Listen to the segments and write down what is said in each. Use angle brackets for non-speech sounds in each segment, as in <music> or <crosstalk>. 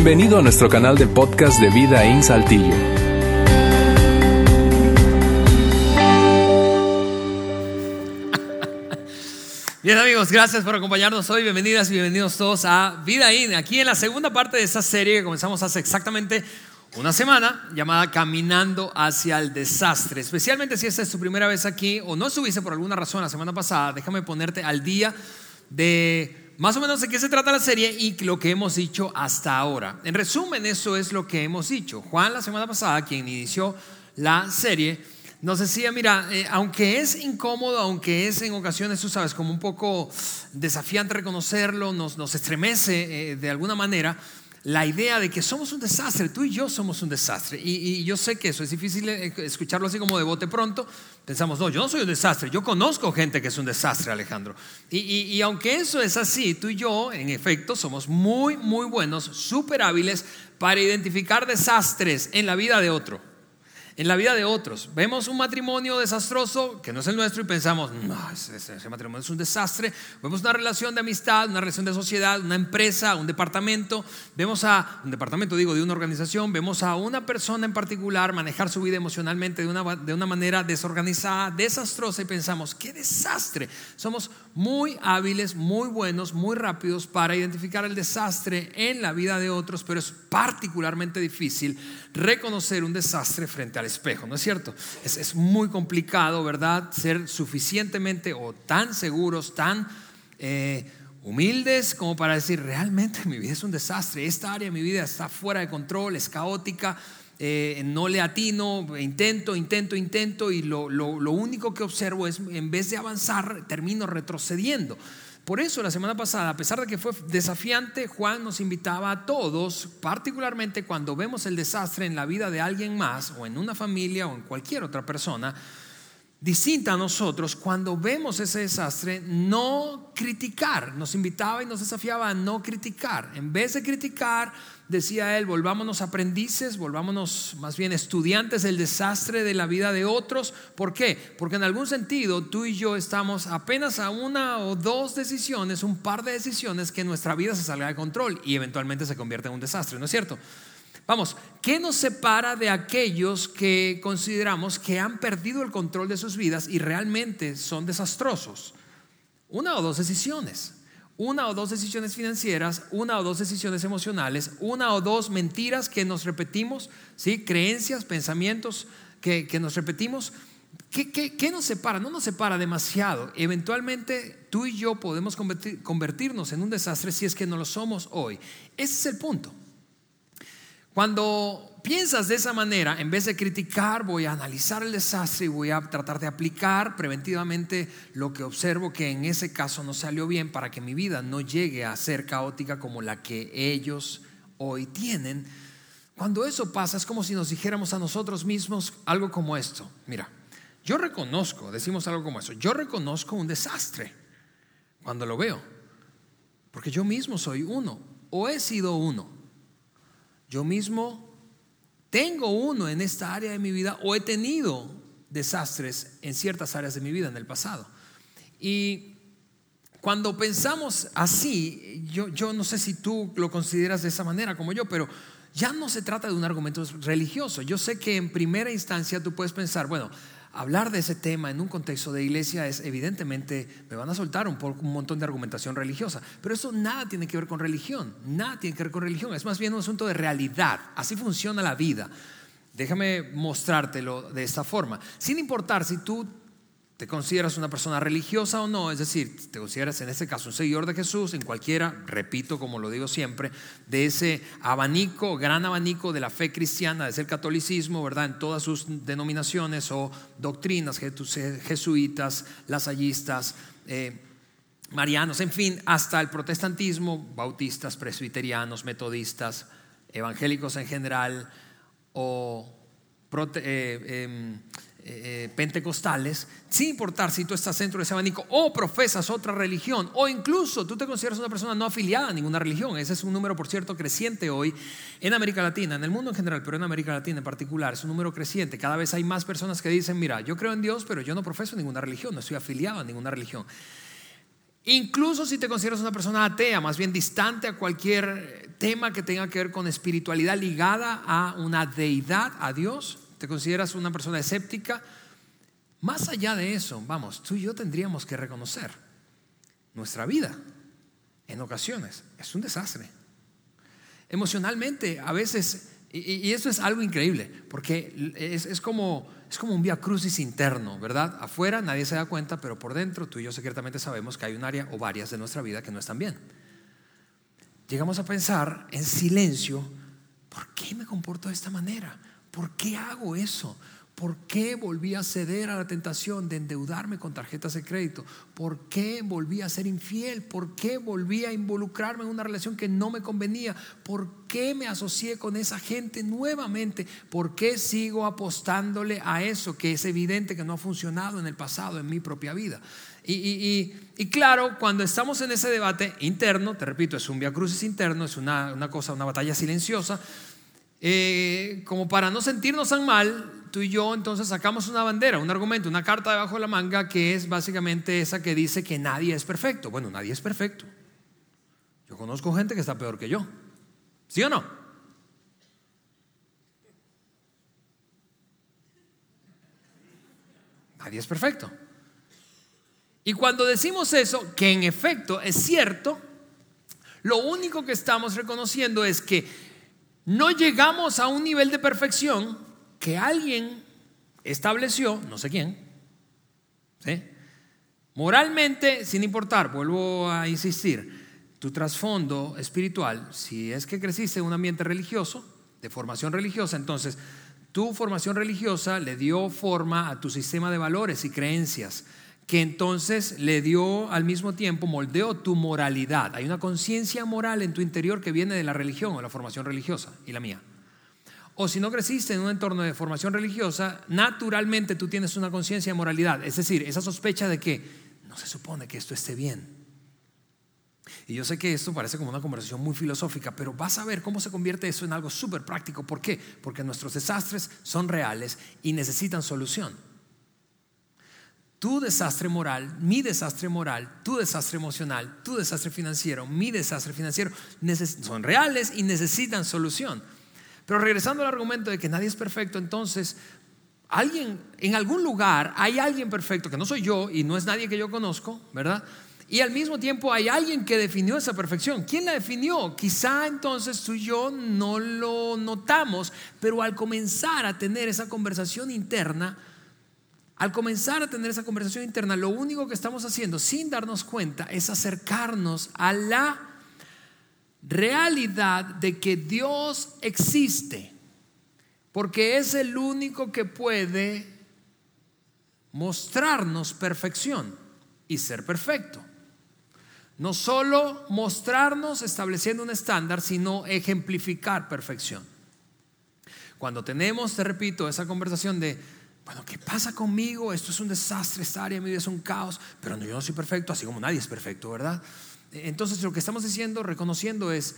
Bienvenido a nuestro canal de podcast de Vida en Saltillo. <laughs> Bien amigos, gracias por acompañarnos hoy. Bienvenidas y bienvenidos todos a Vida In. Aquí en la segunda parte de esta serie que comenzamos hace exactamente una semana llamada Caminando hacia el desastre. Especialmente si esta es tu primera vez aquí o no estuviste por alguna razón la semana pasada, déjame ponerte al día de más o menos de qué se trata la serie y lo que hemos dicho hasta ahora. En resumen, eso es lo que hemos dicho. Juan la semana pasada, quien inició la serie, nos decía, mira, eh, aunque es incómodo, aunque es en ocasiones, tú sabes, como un poco desafiante reconocerlo, nos, nos estremece eh, de alguna manera, la idea de que somos un desastre, tú y yo somos un desastre. Y, yo sé que eso es difícil eh, escucharlo así como de bote pronto. Pensamos, no, yo no soy un desastre, yo conozco gente que es un desastre, Alejandro. Y, y aunque eso es así, tú y yo, en efecto, somos muy, muy buenos, súper hábiles para identificar desastres en la vida de otro en la vida de otros. Vemos un matrimonio desastroso que no es el nuestro y pensamos, no, ese, matrimonio es un desastre. Vemos una relación de amistad, una relación de sociedad, una empresa, un departamento. Vemos a un departamento, digo, de una organización. Vemos a una persona en particular manejar su vida emocionalmente de una, de una manera desorganizada, desastrosa y pensamos, qué desastre. Somos muy hábiles, muy buenos, muy rápidos para identificar el desastre en la vida de otros, pero es particularmente difícil reconocer un desastre frente al espejo, ¿no es cierto? Es, muy complicado, ¿verdad? Ser suficientemente o tan seguros, tan eh, humildes como para decir, realmente mi vida es un desastre, esta área de mi vida está fuera de control, es caótica, eh, no le atino, intento, intento, intento y lo, lo único que observo es, en vez de avanzar, termino retrocediendo. Por eso la semana pasada, a pesar de que fue desafiante, Juan nos invitaba a todos, particularmente cuando vemos el desastre en la vida de alguien más, o en una familia, o en cualquier otra persona, distinta a nosotros, cuando vemos ese desastre, no criticar. Nos invitaba y nos desafiaba a no criticar. En vez de criticar, decía él, volvámonos aprendices, volvámonos más bien estudiantes del desastre de la vida de otros. ¿Por qué? Porque en algún sentido tú y yo estamos apenas a una o dos decisiones, un par de decisiones que nuestra vida se salga de control y eventualmente se convierte en un desastre, ¿no es cierto? Vamos, ¿qué nos separa de aquellos que consideramos que han perdido el control de sus vidas y realmente son desastrosos? Una o dos decisiones. Una o dos decisiones financieras, una o dos decisiones emocionales, una o dos mentiras que nos repetimos, ¿sí? creencias, pensamientos que, nos repetimos. ¿Qué, ¿Qué, nos separa? No nos separa demasiado. Eventualmente tú y yo podemos convertirnos en un desastre si es que no lo somos hoy. Ese es el punto. Cuando piensas de esa manera, en vez de criticar, voy a analizar el desastre y voy a tratar de aplicar preventivamente lo que observo que en ese caso no salió bien para que mi vida no llegue a ser caótica como la que ellos hoy tienen. Cuando eso pasa es como si nos dijéramos a nosotros mismos algo como esto. Mira, yo reconozco, decimos algo como eso, yo reconozco un desastre cuando lo veo, porque yo mismo soy uno o he sido uno. Yo mismo tengo uno en esta área de mi vida o he tenido desastres en ciertas áreas de mi vida en el pasado. Y cuando pensamos así, yo, yo no sé si tú lo consideras de esa manera como yo, pero ya no se trata de un argumento religioso. Yo sé que en primera instancia tú puedes pensar, bueno, hablar de ese tema en un contexto de iglesia es evidentemente, me van a soltar un, un, montón de argumentación religiosa, pero eso nada tiene que ver con religión, nada tiene que ver con religión, es más bien un asunto de realidad, así funciona la vida. Déjame mostrártelo de esta forma, sin importar si tú ¿Te consideras una persona religiosa o no? Es decir, te consideras en este caso un seguidor de Jesús, en cualquiera, repito como lo digo siempre, de ese abanico, gran abanico de la fe cristiana, de ser catolicismo, ¿verdad? En todas sus denominaciones o doctrinas, jesuitas, lasallistas, eh, marianos, en fin, hasta el protestantismo, bautistas, presbiterianos, metodistas, evangélicos en general, o eh, em, eh, pentecostales, sin importar si tú estás dentro de ese abanico o profesas otra religión o incluso tú te consideras una persona no afiliada a ninguna religión. Ese es un número, por cierto, creciente hoy en América Latina, en el mundo en general, pero en América Latina en particular. Es un número creciente. Cada vez hay más personas que dicen, mira, yo creo en Dios, pero yo no profeso ninguna religión, no estoy afiliado a ninguna religión. Incluso si te consideras una persona atea, más bien distante a cualquier tema que tenga que ver con espiritualidad ligada a una deidad, a Dios, te consideras una persona escéptica, más allá de eso, vamos, tú y yo tendríamos que reconocer nuestra vida en ocasiones es un desastre. Emocionalmente, a veces, y, eso es algo increíble, porque es, como, es como un via crucis interno, ¿verdad? Afuera nadie se da cuenta, pero por dentro tú y yo secretamente sabemos que hay un área o varias de nuestra vida que no están bien. Llegamos a pensar en silencio, ¿por qué me comporto de esta manera? ¿Por qué hago eso? ¿Por qué volví a ceder a la tentación de endeudarme con tarjetas de crédito? ¿Por qué volví a ser infiel? ¿Por qué volví a involucrarme en una relación que no me convenía? ¿Por qué me asocié con esa gente nuevamente? ¿Por qué sigo apostándole a eso que es evidente que no ha funcionado en el pasado, en mi propia vida? Y, claro, cuando estamos en ese debate interno, te repito, es un via crucis interno, es una, una cosa, una batalla silenciosa, eh, como para no sentirnos tan mal, tú y yo entonces sacamos una bandera, un argumento, una carta debajo de la manga que es básicamente esa que dice que nadie es perfecto. Bueno, nadie es perfecto. Yo conozco gente que está peor que yo. ¿Sí o no? Nadie es perfecto. Y cuando decimos eso, que en efecto es cierto, lo único que estamos reconociendo es que no llegamos a un nivel de perfección que alguien estableció, no sé quién, moralmente, sin importar, vuelvo a insistir, tu trasfondo espiritual, si es que creciste en un ambiente religioso, de formación religiosa, entonces tu formación religiosa le dio forma a tu sistema de valores y creencias, que entonces le dio al mismo tiempo, moldeó tu moralidad. Hay una conciencia moral en tu interior que viene de la religión o la formación religiosa y la mía. O si no creciste en un entorno de formación religiosa, naturalmente tú tienes una conciencia de moralidad, es decir, esa sospecha de que no se supone que esto esté bien. Y yo sé que esto parece como una conversación muy filosófica, pero vas a ver cómo se convierte eso en algo súper práctico. ¿Por qué? Porque nuestros desastres son reales y necesitan solución. Tu desastre moral, mi desastre moral, tu desastre emocional, tu desastre financiero, mi desastre financiero, son reales y necesitan solución. Pero regresando al argumento de que nadie es perfecto, entonces alguien, en algún lugar hay alguien perfecto, que no soy yo y no es nadie que yo conozco, ¿verdad? Y al mismo tiempo hay alguien que definió esa perfección. ¿Quién la definió? Quizá entonces tú y yo no lo notamos, pero al comenzar a tener esa conversación interna, al comenzar a tener esa conversación interna, lo único que estamos haciendo sin darnos cuenta es acercarnos a la realidad de que Dios existe, porque es el único que puede mostrarnos perfección y ser perfecto. No solo mostrarnos estableciendo un estándar, sino ejemplificar perfección. Cuando tenemos, te repito, esa conversación de, bueno, ¿qué pasa conmigo? Esto es un desastre, esta área de mi vida es un caos, pero yo no soy perfecto, así como nadie es perfecto, ¿verdad? Entonces lo que estamos diciendo, reconociendo es,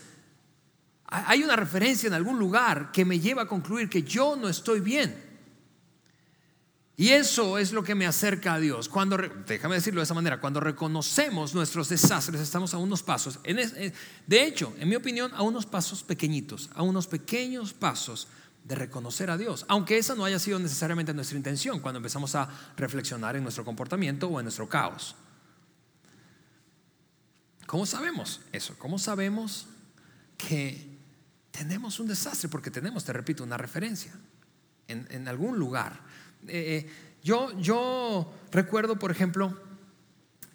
hay una referencia en algún lugar que me lleva a concluir que yo no estoy bien. Y eso es lo que me acerca a Dios. Cuando, déjame decirlo de esa manera, cuando reconocemos nuestros desastres, estamos a unos pasos, de hecho, en mi opinión, a unos pasos pequeñitos, a unos pequeños pasos de reconocer a Dios, aunque esa no haya sido necesariamente nuestra intención cuando empezamos a reflexionar en nuestro comportamiento o en nuestro caos. ¿Cómo sabemos eso? ¿Cómo sabemos que tenemos un desastre? Porque tenemos, te repito, una referencia en, algún lugar. Eh, eh, yo, yo recuerdo, por ejemplo,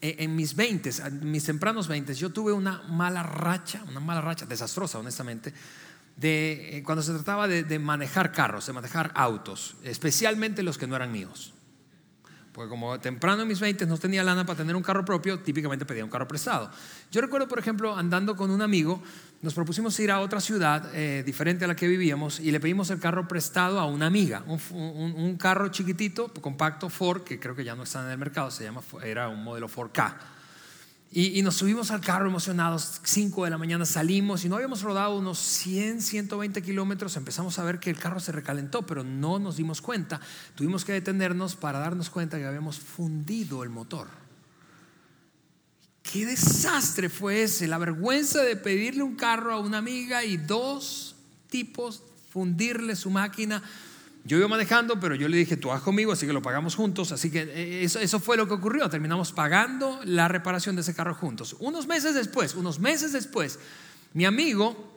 eh, en mis 20, en mis tempranos 20, yo tuve una mala racha, una mala racha, desastrosa, honestamente, de cuando se trataba de manejar carros, de manejar autos, especialmente los que no eran míos. Porque como temprano en mis 20 no tenía lana para tener un carro propio, típicamente pedía un carro prestado. Yo recuerdo, por ejemplo, andando con un amigo, nos propusimos ir a otra ciudad eh, diferente a la que vivíamos y le pedimos el carro prestado a una amiga, un, carro chiquitito, compacto Ford, que creo que ya no está en el mercado, se llama, era un modelo 4K. Y, nos subimos al carro emocionados, 5 de la mañana salimos y no habíamos rodado unos 100, 120 kilómetros, empezamos a ver que el carro se recalentó, pero no nos dimos cuenta. Tuvimos que detenernos para darnos cuenta que habíamos fundido el motor. qué desastre fue ese, la vergüenza de pedirle un carro a una amiga y dos tipos fundirle su máquina. Yo iba manejando, pero yo le dije, tú vas conmigo, así que lo pagamos juntos. Así que eh, eso, fue lo que ocurrió. Terminamos pagando la reparación de ese carro juntos. Unos meses después, unos meses después, mi amigo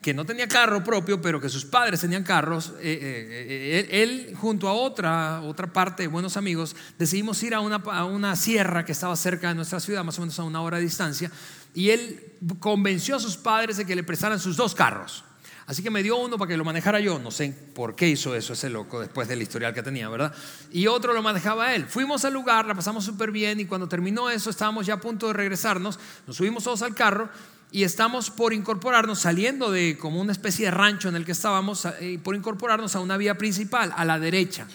que no tenía carro propio, pero que sus padres tenían carros, eh, eh, eh, él, junto a otra, otra parte de buenos amigos, decidimos ir a una, a una sierra que estaba cerca de nuestra ciudad, más o menos a una hora de distancia, y él convenció a sus padres de que le prestaran sus dos carros. Así que me dio uno para que lo manejara yo. No sé por qué hizo eso ese loco después del historial que tenía, ¿verdad? Y otro lo manejaba él. Fuimos al lugar, la pasamos súper bien y cuando terminó eso estábamos ya a punto de regresarnos. Nos subimos todos al carro y estamos por incorporarnos, saliendo de como una especie de rancho en el que estábamos, eh, por incorporarnos a una vía principal, a la derecha.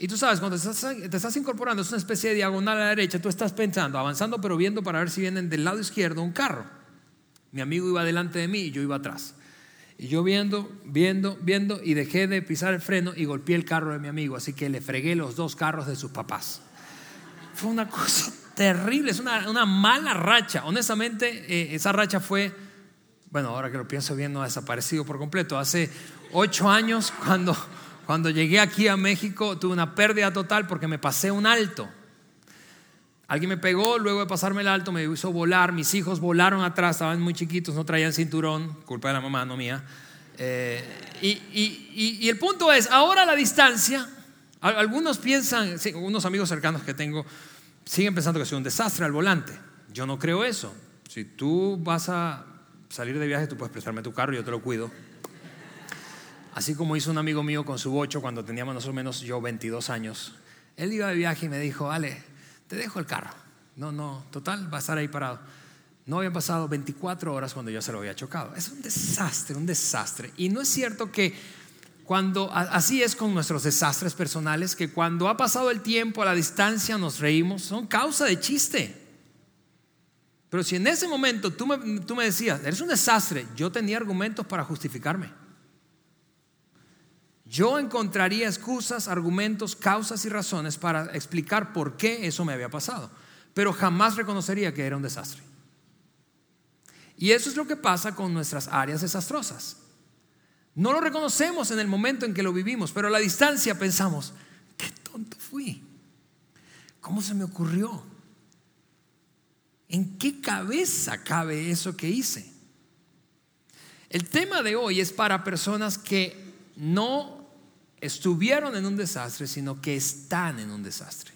Y tú sabes, cuando te estás, te estás, incorporando, es una especie de diagonal a la derecha, tú estás pensando, avanzando, pero viendo para ver si vienen del lado izquierdo un carro. Mi amigo iba delante de mí y yo iba atrás. Y yo viendo, viendo, viendo, y dejé de pisar el freno y golpeé el carro de mi amigo, así que le fregué los dos carros de sus papás. Fue una cosa terrible, es una, mala racha. Honestamente, eh, esa racha fue, bueno, ahora que lo pienso bien, no ha desaparecido por completo. Hace ocho años, cuando, cuando llegué aquí a México, tuve una pérdida total porque me pasé un alto. Alguien me pegó, luego de pasarme el alto, me hizo volar. Mis hijos volaron atrás, estaban muy chiquitos, no traían cinturón, culpa de la mamá, no mía. Eh, y, el punto es, ahora la distancia, algunos piensan, unos amigos cercanos que tengo, siguen pensando que soy un desastre al volante. Yo no creo eso. Si tú vas a salir de viaje, tú puedes prestarme tu carro yo te lo cuido. Así como hizo un amigo mío con su bocho cuando teníamos más o menos yo 22 años. Él iba de viaje y me dijo, Ale, te dejo el carro. No, no, total, va a estar ahí parado. No habían pasado 24 horas cuando yo se lo había chocado. Es un desastre, un desastre. Y no es cierto que cuando así es con nuestros desastres personales, que cuando ha pasado el tiempo a la distancia nos reímos, son causa de chiste. Pero si en ese momento tú me, tú me decías, eres un desastre, yo tenía argumentos para justificarme. Yo encontraría excusas, argumentos, causas y razones para explicar por qué eso me había pasado. Pero jamás reconocería que era un desastre. Y eso es lo que pasa con nuestras áreas desastrosas. No lo reconocemos en el momento en que lo vivimos, pero a la distancia pensamos, qué tonto fui. ¿Cómo se me ocurrió? ¿En qué cabeza cabe eso que hice? El tema de hoy es para personas que no estuvieron en un desastre, sino que están en un desastre.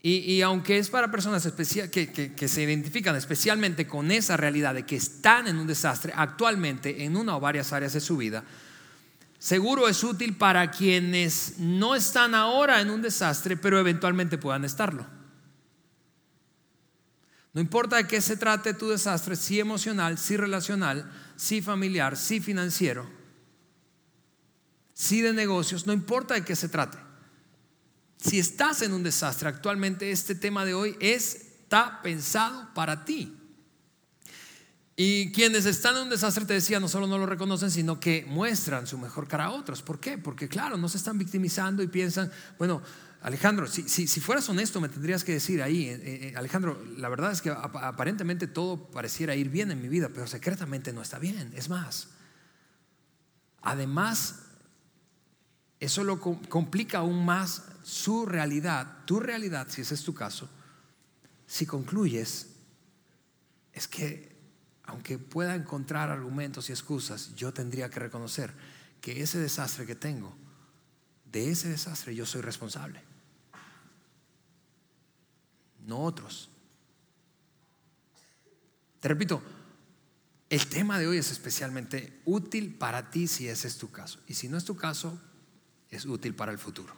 Y, aunque es para personas que, que, se identifican especialmente con esa realidad de que están en un desastre actualmente en una o varias áreas de su vida, seguro es útil para quienes no están ahora en un desastre, pero eventualmente puedan estarlo. No importa de qué se trate tu desastre, si emocional, si relacional, si familiar, si financiero, si de negocios, no importa de qué se trate si estás en un desastre actualmente, este tema de hoy está pensado para ti. Y quienes están en un desastre, te decía, no solo no lo reconocen, sino que muestran su mejor cara a otros. ¿Por qué? Porque claro, no se están victimizando y piensan, bueno, Alejandro, si, si, fueras honesto me tendrías que decir ahí, eh, eh, Alejandro, la verdad es que aparentemente todo pareciera ir bien en mi vida, pero secretamente no está bien. Es más, además, eso lo complica aún más su realidad, tu realidad, si ese es tu caso, si concluyes, es que aunque pueda encontrar argumentos y excusas, yo tendría que reconocer que ese desastre que tengo, de ese desastre yo soy responsable, no otros. Te repito, el tema de hoy es especialmente útil para ti si ese es tu caso. Y si no es tu caso, es útil para el futuro.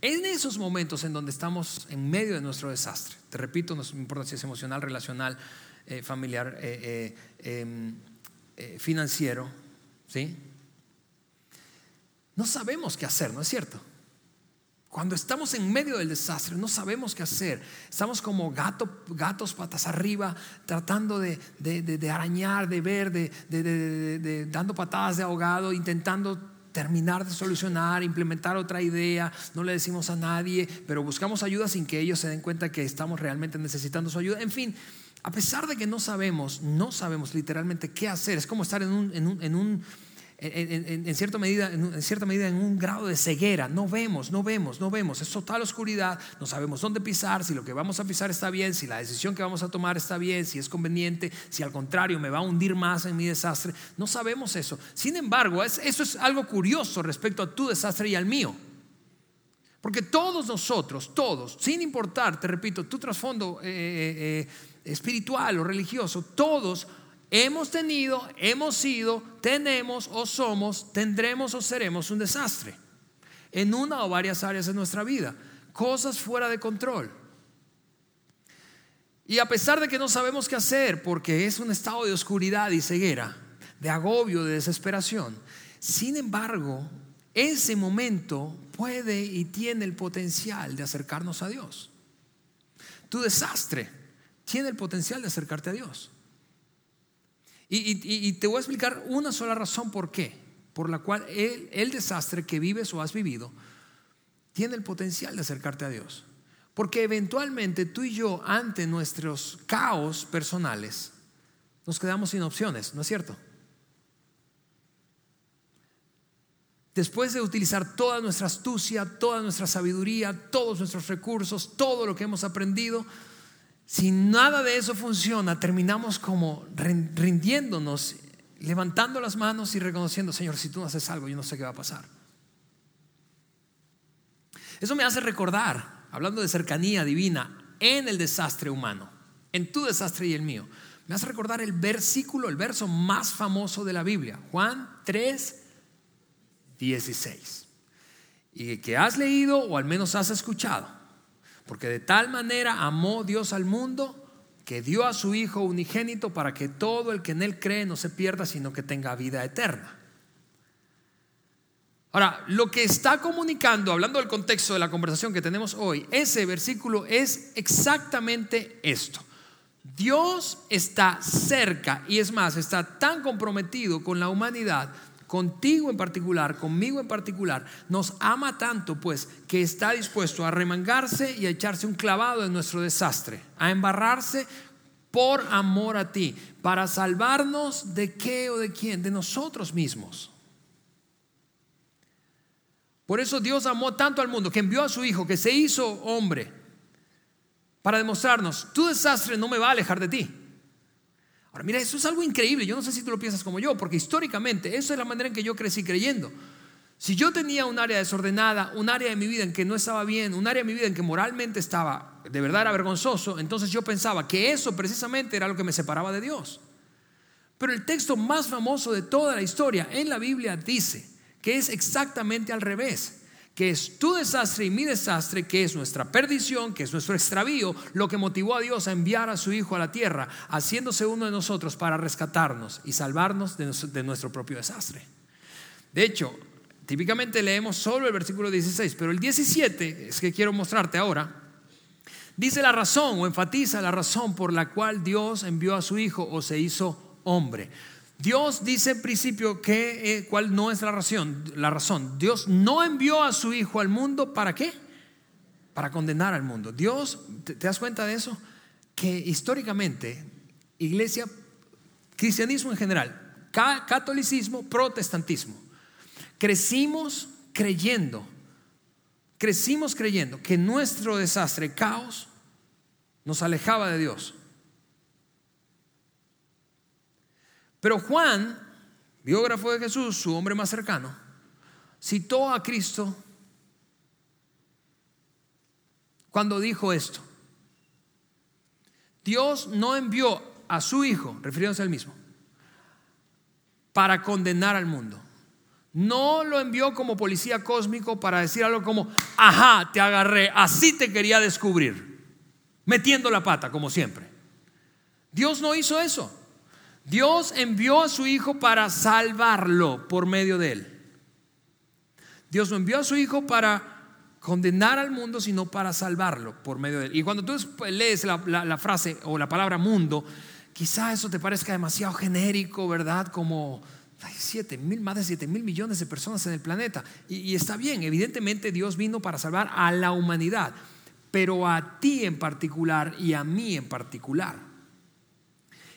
En esos momentos en donde estamos en medio de nuestro desastre, te repito, no importa si es emocional, relacional, eh, familiar, eh, eh, em, financiero, ¿sí? No sabemos qué hacer, ¿no es cierto? Cuando estamos en medio del desastre, no sabemos qué hacer. Estamos como gato, gatos patas arriba, tratando de, de arañar, de ver, de, dando patadas de ahogado, intentando terminar de solucionar, implementar otra idea, no le decimos a nadie, pero buscamos ayuda sin que ellos se den cuenta que estamos realmente necesitando su ayuda. En fin, a pesar de que no sabemos, no sabemos literalmente qué hacer, es como estar en un, en un en, cierta medida, en, cierta medida en un grado de ceguera. No vemos, no vemos, no vemos. Es total oscuridad. No sabemos dónde pisar, si lo que vamos a pisar está bien, si la decisión que vamos a tomar está bien, si es conveniente, si al contrario me va a hundir más en mi desastre. No sabemos eso. Sin embargo, eso es algo curioso respecto a tu desastre y al mío. Porque todos nosotros, todos, sin importar, te repito, tu trasfondo eh, eh, eh, espiritual o religioso, todos hemos tenido, hemos sido, tenemos o somos, tendremos o seremos un desastre en una o varias áreas de nuestra vida. Cosas fuera de control. Y a pesar de que no sabemos qué hacer, porque es un estado de oscuridad y ceguera, de agobio, de desesperación, sin embargo, ese momento puede y tiene el potencial de acercarnos a Dios. Tu desastre tiene el potencial de acercarte a Dios. Y, te voy a explicar una sola razón por qué, por la cual el, el desastre que vives o has vivido tiene el potencial de acercarte a Dios. Porque eventualmente tú y yo, ante nuestros caos personales, nos quedamos sin opciones, ¿no es cierto? Después de utilizar toda nuestra astucia, toda nuestra sabiduría, todos nuestros recursos, todo lo que hemos aprendido, si nada de eso funciona, terminamos como rindiéndonos, levantando las manos y reconociendo, Señor, si tú no haces algo, yo no sé qué va a pasar. Eso me hace recordar, hablando de cercanía divina, en el desastre humano, en tu desastre y el mío, me hace recordar el versículo, el verso más famoso de la Biblia, Juan 3, 16, y que has leído o al menos has escuchado. Porque de tal manera amó Dios al mundo que dio a su Hijo unigénito para que todo el que en Él cree no se pierda, sino que tenga vida eterna. Ahora, lo que está comunicando, hablando del contexto de la conversación que tenemos hoy, ese versículo es exactamente esto. Dios está cerca y es más, está tan comprometido con la humanidad contigo en particular, conmigo en particular, nos ama tanto pues que está dispuesto a remangarse y a echarse un clavado en nuestro desastre, a embarrarse por amor a ti, para salvarnos de qué o de quién, de nosotros mismos. Por eso Dios amó tanto al mundo que envió a su Hijo, que se hizo hombre, para demostrarnos, tu desastre no me va a alejar de ti. Mira, eso es algo increíble. Yo no sé si tú lo piensas como yo, porque históricamente eso es la manera en que yo crecí creyendo. Si yo tenía un área desordenada, un área de mi vida en que no estaba bien, un área de mi vida en que moralmente estaba, de verdad era vergonzoso, entonces yo pensaba que eso precisamente era lo que me separaba de Dios. Pero el texto más famoso de toda la historia en la Biblia dice que es exactamente al revés que es tu desastre y mi desastre, que es nuestra perdición, que es nuestro extravío, lo que motivó a Dios a enviar a su Hijo a la tierra, haciéndose uno de nosotros para rescatarnos y salvarnos de nuestro propio desastre. De hecho, típicamente leemos solo el versículo 16, pero el 17 es que quiero mostrarte ahora. Dice la razón o enfatiza la razón por la cual Dios envió a su Hijo o se hizo hombre. Dios dice en principio que eh, cuál no es la razón, la razón. Dios no envió a su hijo al mundo para qué? Para condenar al mundo. Dios, ¿te, das cuenta de eso? Que históricamente, iglesia, cristianismo en general, catolicismo, protestantismo, crecimos creyendo, crecimos creyendo que nuestro desastre, caos, nos alejaba de Dios. Pero Juan, biógrafo de Jesús, su hombre más cercano, citó a Cristo cuando dijo esto. Dios no envió a su Hijo, refiriéndose al mismo, para condenar al mundo. No lo envió como policía cósmico para decir algo como, ajá, te agarré, así te quería descubrir, metiendo la pata, como siempre. Dios no hizo eso. Dios envió a su Hijo para salvarlo por medio de él. Dios no envió a su Hijo para condenar al mundo, sino para salvarlo por medio de él. Y cuando tú lees la, frase o la palabra mundo, quizá eso te parezca demasiado genérico, ¿verdad? Como Hay siete mil, más de 7 mil millones de personas en el planeta. Y, y está bien, evidentemente Dios vino para salvar a la humanidad, pero a ti en particular y a mí en particular.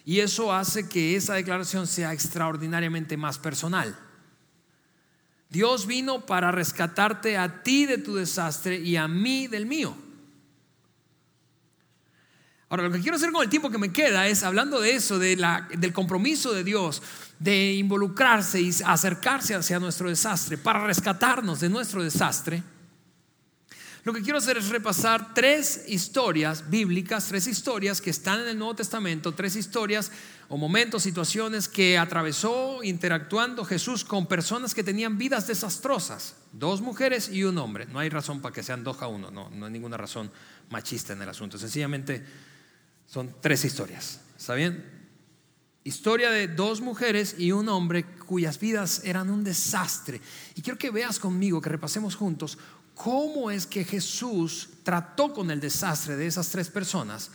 Y eso hace que esa declaración sea extraordinariamente más personal. Dios vino para rescatarte a ti de tu desastre y a mí del mío. Ahora, lo que quiero hacer con el tiempo que me queda es, hablando de eso, de la, del compromiso de Dios, de involucrarse y acercarse hacia nuestro desastre, para rescatarnos de nuestro desastre, lo que quiero hacer es repasar tres historias bíblicas, tres historias que están en el Nuevo Testamento, tres historias o momentos, situaciones que atravesó interactuando Jesús con personas que tenían vidas desastrosas, dos mujeres y un hombre. No hay razón para que sean dos a uno, no, no hay ninguna razón machista en el asunto. Sencillamente son tres historias. ¿Está bien? Historia de dos mujeres y un hombre cuyas vidas eran un desastre. Y quiero que veas conmigo, que repasemos juntos cómo es que Jesús trató con el desastre de esas tres personas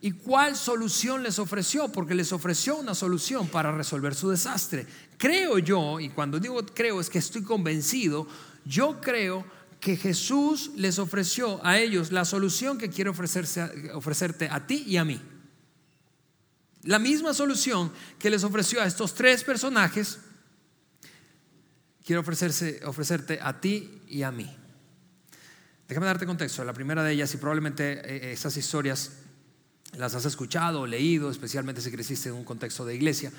y cuál solución les ofreció, porque les ofreció una solución para resolver su desastre. Creo yo, y cuando digo creo es que estoy convencido, yo creo que Jesús les ofreció a ellos la solución que quiere ofrecerte a ti y a mí. La misma solución que les ofreció a estos tres personajes, quiere ofrecerse, ofrecerte a ti y a mí. Déjame darte contexto. La primera de ellas, y probablemente eh, esas historias las has escuchado o leído, especialmente si creciste en un contexto de iglesia.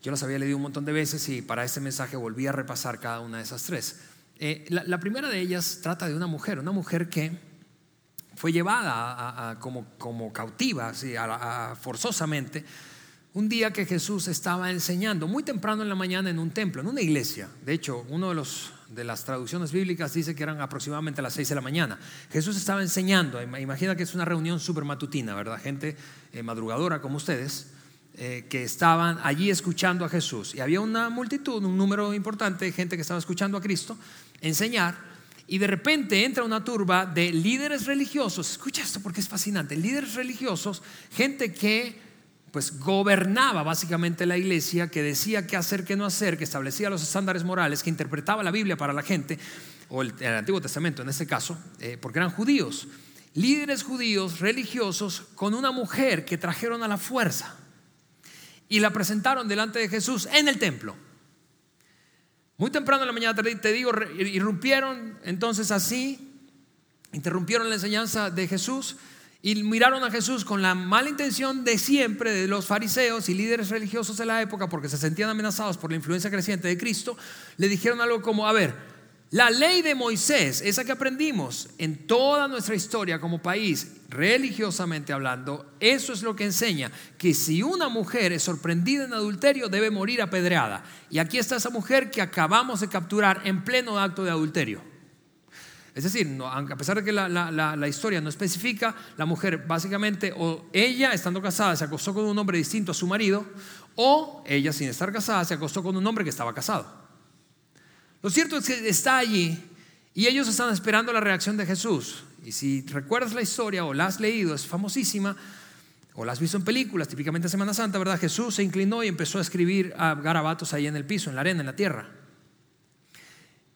Yo las había leído un montón de veces y para este mensaje volví a repasar cada una de esas tres. Eh, la, primera de ellas trata de una mujer, una mujer que fue llevada como, como, cautiva, así, forzosamente, un día que Jesús estaba enseñando muy temprano en la mañana en un templo, en una iglesia. De hecho, uno de los de las traducciones bíblicas dice que eran aproximadamente las 6 de la mañana. Jesús estaba enseñando, imagina que es una reunión súper matutina, ¿verdad? Gente eh, madrugadora como ustedes, eh, que estaban allí escuchando a Jesús. Y había una multitud, un número importante de gente que estaba escuchando a Cristo enseñar. Y de repente entra una turba de líderes religiosos, escucha esto porque es fascinante, líderes religiosos, gente que pues gobernaba básicamente la iglesia, que decía qué hacer, qué no hacer, que establecía los estándares morales, que interpretaba la Biblia para la gente, o el, Antiguo Testamento en este caso, eh, porque eran judíos, líderes judíos religiosos con una mujer que trajeron a la fuerza y la presentaron delante de Jesús en el templo. Muy temprano en la mañana, te digo, irrumpieron entonces así, interrumpieron la enseñanza de Jesús y miraron a Jesús con la mala intención de siempre de los fariseos y líderes religiosos de la época, porque se sentían amenazados por la influencia creciente de Cristo, le dijeron algo como, a ver, la ley de Moisés, esa que aprendimos en toda nuestra historia como país, religiosamente hablando, eso es lo que enseña, que si una mujer es sorprendida en adulterio debe morir apedreada. Y aquí está esa mujer que acabamos de capturar en pleno acto de adulterio. Es decir, a pesar de que la, historia no especifica, la mujer básicamente o ella estando casada se acostó con un hombre distinto a su marido, o ella sin estar casada se acostó con un hombre que estaba casado. Lo cierto es que está allí y ellos están esperando la reacción de Jesús. Y si recuerdas la historia o la has leído, es famosísima, o la has visto en películas, típicamente Semana Santa, ¿verdad? Jesús se inclinó y empezó a escribir garabatos ahí en el piso, en la arena, en la tierra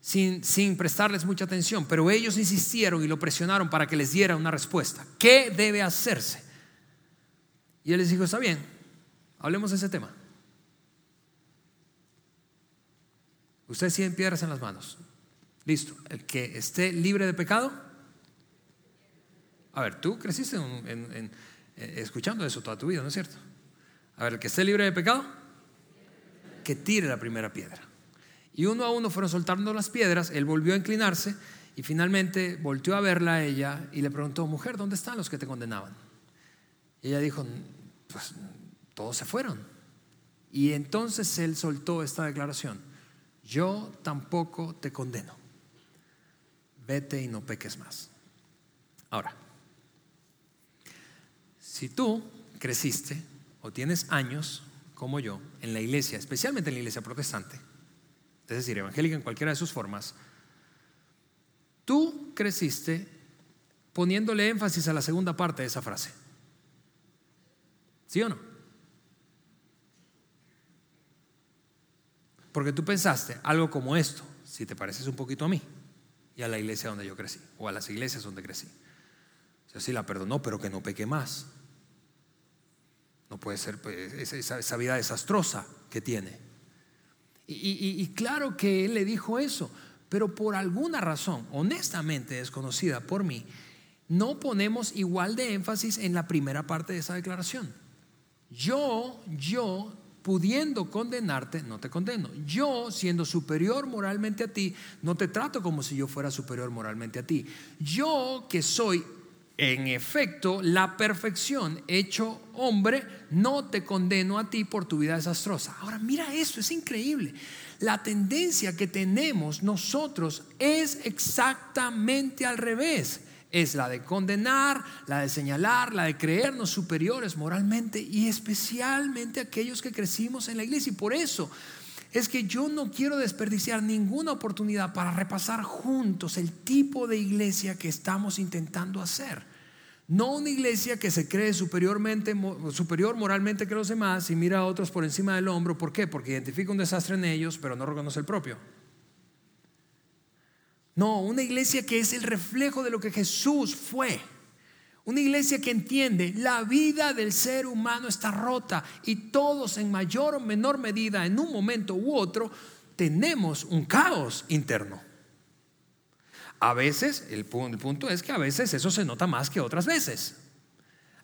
sin, prestarles mucha atención, pero ellos insistieron y lo presionaron para que les diera una respuesta. ¿Qué debe hacerse? Y él les dijo, está bien, hablemos de ese tema. Ustedes tienen piedras en las manos. Listo. El que esté libre de pecado. A ver, tú creciste eh, escuchando eso toda tu vida, ¿no es cierto? A ver, el que esté libre de pecado, que tire la primera piedra. Y uno a uno fueron soltando las piedras, él volvió a inclinarse y finalmente volteó a verla a ella y le preguntó, mujer, ¿dónde están los que te condenaban? Y ella dijo, pues todos se fueron. Y entonces él soltó esta declaración, yo tampoco te condeno, vete y no peques más. Ahora, si tú creciste o tienes años como yo en la iglesia, especialmente en la iglesia protestante, es decir, evangélica en cualquiera de sus formas, tú creciste poniéndole énfasis a la segunda parte de esa frase. ¿Sí o no? Porque tú pensaste algo como esto, si te pareces un poquito a mí y a la iglesia donde yo crecí, o a las iglesias donde crecí. O sea, sí la perdonó, pero que no peque más. No puede ser pues, esa, vida desastrosa que tiene. Y, claro que él le dijo eso, pero por alguna razón, honestamente desconocida por mí, no ponemos igual de énfasis en la primera parte de esa declaración. Yo, yo pudiendo condenarte, no te condeno. Yo, siendo superior moralmente a ti, no te trato como si yo fuera superior moralmente a ti. Yo, que soy en efecto la perfección hecho hombre, no te condeno a ti por tu vida desastrosa. Ahora, mira eso, es increíble. La tendencia que tenemos nosotros es exactamente al revés es la de condenar, la de señalar, la de creernos superiores moralmente y especialmente aquellos que crecimos en la iglesia. Y por eso es que yo no quiero desperdiciar ninguna oportunidad para repasar juntos el tipo de iglesia que estamos intentando hacer. No una iglesia que se cree superiormente, superior moralmente que los demás y mira a otros por encima del hombro. ¿Por qué? Porque identifica un desastre en ellos, pero no reconoce el propio. No, una iglesia que es el reflejo de lo que Jesús fue. Una iglesia que entiende la vida del ser humano está rota y todos en mayor o menor medida, en un momento u otro, tenemos un caos interno. A veces, el, punto es que a veces eso se nota más que otras veces.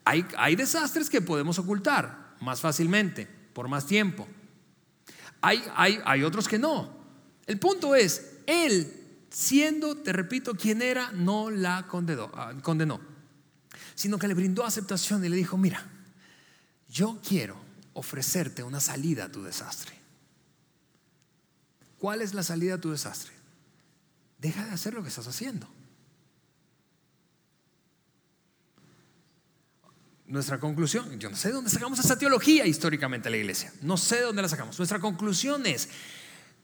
Hay, desastres que podemos ocultar más fácilmente, por más tiempo. Hay, otros que no. El punto es, Él siendo, te repito, quien era, no la condenó, ah, condenó, sino que le brindó aceptación y le dijo, mira, yo quiero ofrecerte una salida a tu desastre. ¿Cuál es la salida a tu desastre? Deja de hacer lo que estás haciendo. Nuestra conclusión, yo no sé de dónde sacamos esa teología históricamente la iglesia, no sé de dónde la sacamos. Nuestra conclusión es,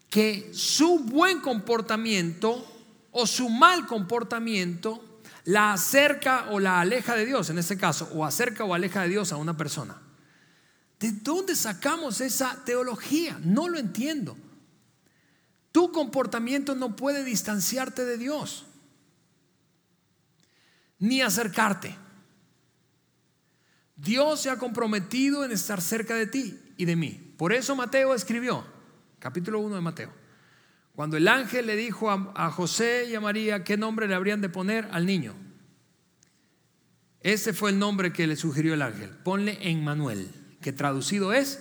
que su buen comportamiento o su mal comportamiento la acerca o la aleja de Dios, en este caso, o acerca o aleja de Dios a una persona. ¿De dónde sacamos esa teología? No lo entiendo. Tu comportamiento no puede distanciarte de Dios, ni acercarte. Dios se ha comprometido en estar cerca de ti y de mí. Por eso Mateo escribió, capítulo 1 de Mateo. Cuando el ángel le dijo a, José y a María qué nombre le habrían de poner al niño. Ese fue el nombre que le sugirió el ángel. Ponle Emmanuel, que traducido es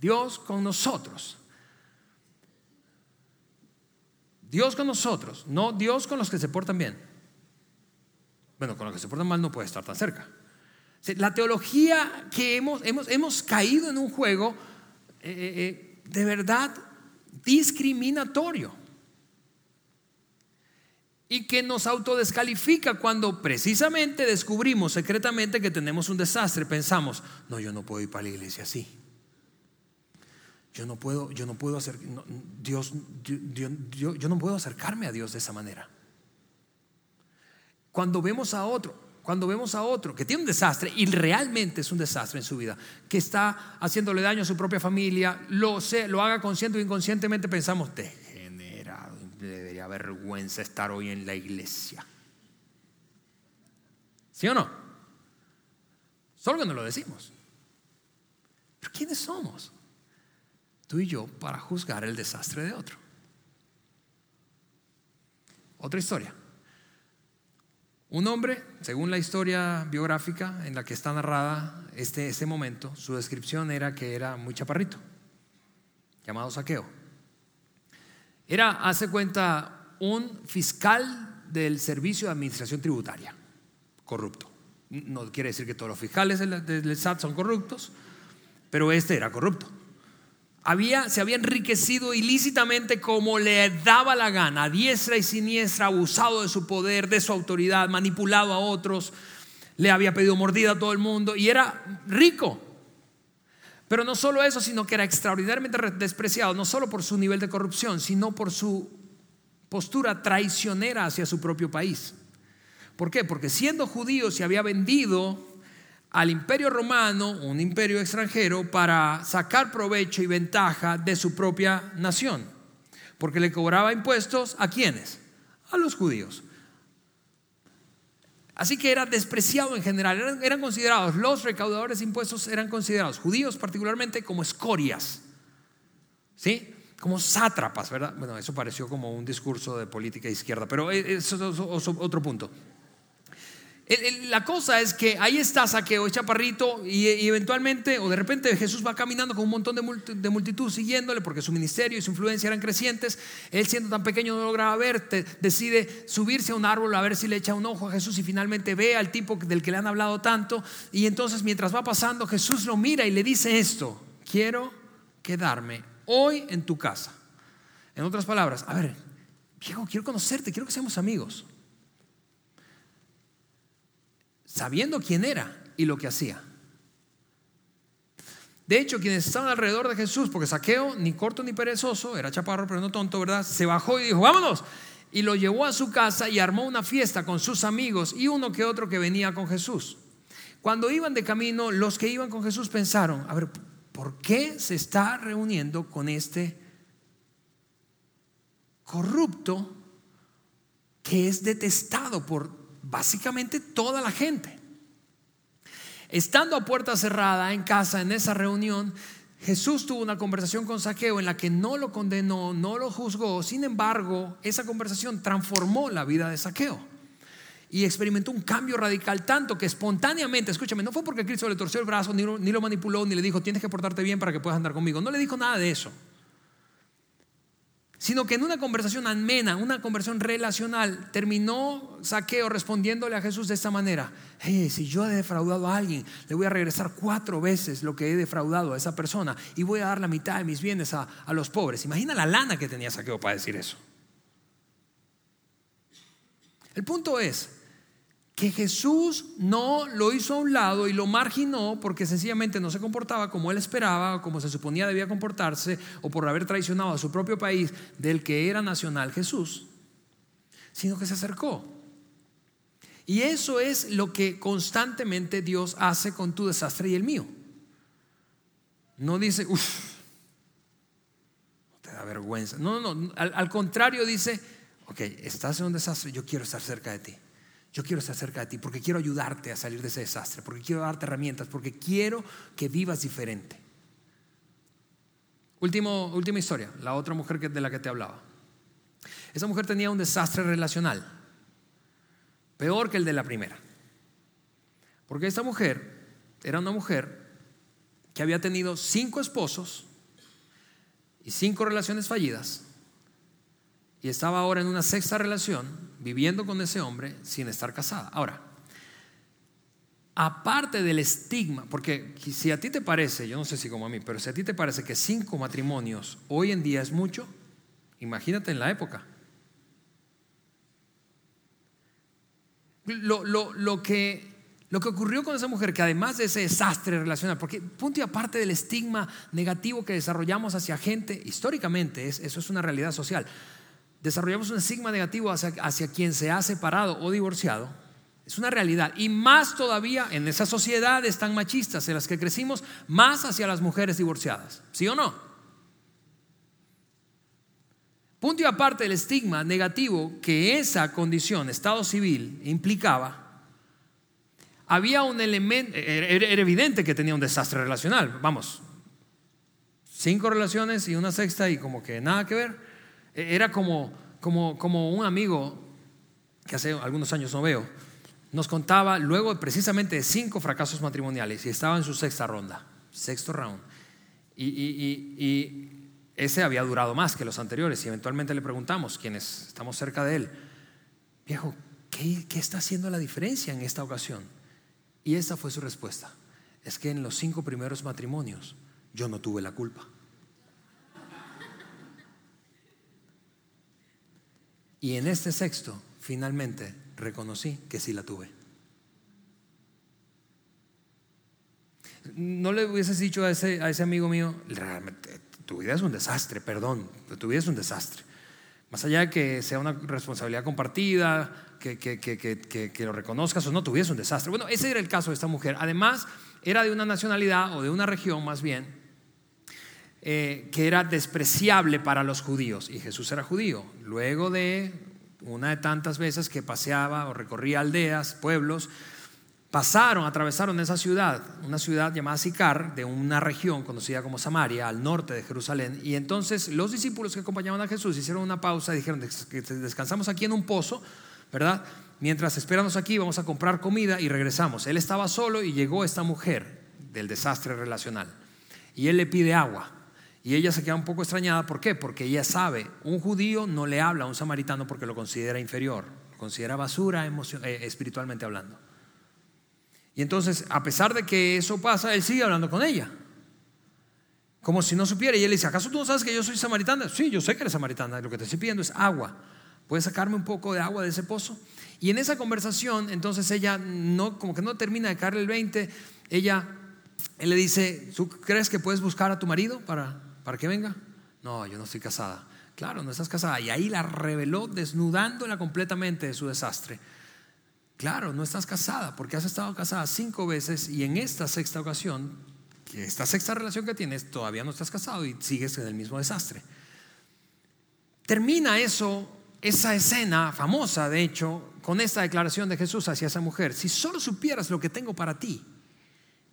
Dios con nosotros. Dios con nosotros, no Dios con los que se portan bien. Bueno, con los que se portan mal no puede estar tan cerca. La teología que hemos, hemos, hemos caído en un juego eh, eh, eh, de verdad discriminatorio y que nos autodescalifica cuando precisamente descubrimos secretamente que tenemos un desastre. Pensamos, no, yo no puedo ir para la iglesia así. Yo no puedo, yo no puedo hacer, Dios, yo, yo no puedo acercarme a Dios de esa manera. Cuando vemos a otro, cuando vemos a otro que tiene un desastre y realmente es un desastre en su vida, que está haciéndole daño a su propia familia, lo sé, lo haga consciente o inconscientemente, pensamos, degenerado, debería vergüenza estar hoy en la iglesia. ¿Sí o no? Solo que no lo decimos. Pero ¿quiénes somos? Tú y yo para juzgar el desastre de otro. Otra historia. Un hombre, según la historia biográfica en la que está narrada este, este momento, su descripción era que era muy chaparrito, llamado Saqueo. Era, hace cuenta, un fiscal del Servicio de Administración Tributaria, corrupto. No quiere decir que todos los fiscales del SAT son corruptos, pero este era corrupto había, se había enriquecido ilícitamente como le daba la gana, diestra y siniestra, abusado de su poder, de su autoridad, manipulado a otros, le había pedido mordida a todo el mundo y era rico. Pero no solo eso, sino que era extraordinariamente despreciado, no solo por su nivel de corrupción, sino por su postura traicionera hacia su propio país. ¿Por qué? Porque siendo judío se había vendido al imperio romano, un imperio extranjero, para sacar provecho y ventaja de su propia nación. Porque le cobraba impuestos a quienes? A los judíos. Así que era despreciado en general. Eran, considerados, los recaudadores de impuestos eran considerados, judíos particularmente, como escorias. ¿Sí? Como sátrapas, ¿verdad? Bueno, eso pareció como un discurso de política izquierda, pero eso es otro punto. La cosa es que ahí está Saqueo, chaparrito, y, eventualmente, o de repente Jesús va caminando con un montón de, multitud siguiéndole, porque su ministerio y su influencia eran crecientes. Él, siendo tan pequeño, no lograba ver, decide subirse a un árbol a ver si le echa un ojo a Jesús y finalmente ve al tipo del que le han hablado tanto. Y entonces, mientras va pasando, Jesús lo mira y le dice esto: Quiero quedarme hoy en tu casa. En otras palabras, a ver, viejo, quiero conocerte, quiero que seamos amigos sabiendo quién era y lo que hacía. De hecho, quienes estaban alrededor de Jesús, porque Saqueo, ni corto ni perezoso, era chaparro pero no tonto, ¿verdad? Se bajó y dijo, vámonos. Y lo llevó a su casa y armó una fiesta con sus amigos y uno que otro que venía con Jesús. Cuando iban de camino, los que iban con Jesús pensaron, a ver, ¿por qué se está reuniendo con este corrupto que es detestado por básicamente toda la gente. Estando a puerta cerrada en casa en esa reunión, Jesús tuvo una conversación con Saqueo en la que no lo condenó, no lo juzgó. Sin embargo, esa conversación transformó la vida de Saqueo y experimentó un cambio radical tanto que espontáneamente, escúchame, no fue porque Cristo le torció el brazo, ni lo manipuló, ni le dijo, tienes que portarte bien para que puedas andar conmigo. No le dijo nada de eso sino que en una conversación amena, una conversación relacional, terminó Saqueo respondiéndole a Jesús de esta manera, si yo he defraudado a alguien, le voy a regresar cuatro veces lo que he defraudado a esa persona y voy a dar la mitad de mis bienes a, a los pobres. Imagina la lana que tenía Saqueo para decir eso. El punto es, que Jesús no lo hizo a un lado y lo marginó porque sencillamente no se comportaba como él esperaba, o como se suponía debía comportarse, o por haber traicionado a su propio país del que era nacional Jesús, sino que se acercó. Y eso es lo que constantemente Dios hace con tu desastre y el mío. No dice, uff, te da vergüenza. No, no, no. Al, al contrario dice, ok, estás en un desastre, yo quiero estar cerca de ti. Yo quiero estar cerca de ti porque quiero ayudarte a salir de ese desastre, porque quiero darte herramientas, porque quiero que vivas diferente. Último, última historia, la otra mujer de la que te hablaba. Esa mujer tenía un desastre relacional, peor que el de la primera. Porque esta mujer era una mujer que había tenido cinco esposos y cinco relaciones fallidas y estaba ahora en una sexta relación, viviendo con ese hombre sin estar casada. Ahora, aparte del estigma, porque si a ti te parece, yo no sé si como a mí, pero si a ti te parece que cinco matrimonios hoy en día es mucho, imagínate en la época. Lo, lo, que, lo que ocurrió con esa mujer, que además de ese desastre relacional, porque punto y aparte del estigma negativo que desarrollamos hacia gente, históricamente, es, eso es una realidad social desarrollamos un estigma negativo hacia, hacia quien se ha separado o divorciado, es una realidad. Y más todavía en esas sociedades tan machistas en las que crecimos, más hacia las mujeres divorciadas. ¿Sí o no? Punto y aparte del estigma negativo que esa condición, estado civil, implicaba, había un elemento, era evidente que tenía un desastre relacional. Vamos, cinco relaciones y una sexta y como que nada que ver. E-, era como, como, como un amigo que hace algunos años no veo, nos contaba luego precisamente de cinco fracasos matrimoniales y estaba en su sexta ronda, sexto round. Y, ese había durado más que los anteriores y eventualmente le preguntamos, quienes estamos cerca de él, viejo, ¿qué, ¿qué está haciendo la diferencia en esta ocasión? Y esa fue su respuesta. Es que en los cinco primeros matrimonios yo no tuve la culpa. Y en este sexto, finalmente, reconocí que sí la tuve. No le hubieses dicho a ese, a ese amigo mío, tu vida es un desastre, perdón, tu vida es un desastre. Más allá de que sea una responsabilidad compartida, que, que, lo reconozcas o no, tuviese un desastre. Bueno, ese era el caso de esta mujer. Además, era de una nacionalidad o de una región más bien eh, que era despreciable para los judíos. Y Jesús era judío. Luego de una de tantas veces que paseaba o recorría aldeas, pueblos, pasaron, atravesaron esa ciudad, una ciudad llamada Sicar, de una región conocida como Samaria, al norte de Jerusalén. Y entonces los discípulos que acompañaban a Jesús hicieron una pausa y dijeron, descansamos aquí en un pozo, ¿verdad? Mientras esperamos aquí, vamos a comprar comida y regresamos. Él estaba solo y llegó esta mujer del desastre relacional. Y él le pide agua. Y ella se queda un poco extrañada. ¿Por qué? Porque ella sabe, un judío no le habla a un samaritano porque lo considera inferior, lo considera basura eh, espiritualmente hablando. Y entonces, a pesar de que eso pasa, él sigue hablando con ella. Como si no supiera. Y él dice, ¿acaso tú no sabes que yo soy samaritana? Sí, yo sé que eres samaritana. Lo que te estoy pidiendo es agua. ¿Puedes sacarme un poco de agua de ese pozo? Y en esa conversación, entonces ella no, como que no termina de caerle el 20. Ella, él le dice, ¿tú crees que puedes buscar a tu marido para, para que venga? No, yo no estoy casada. Claro, no estás casada. Y ahí la reveló desnudándola completamente de su desastre. Claro, no estás casada porque has estado casada cinco veces y en esta sexta ocasión, esta sexta relación que tienes, todavía no estás casado y sigues en el mismo desastre. Termina eso, esa escena famosa, de hecho, con esta declaración de Jesús hacia esa mujer. Si solo supieras lo que tengo para ti,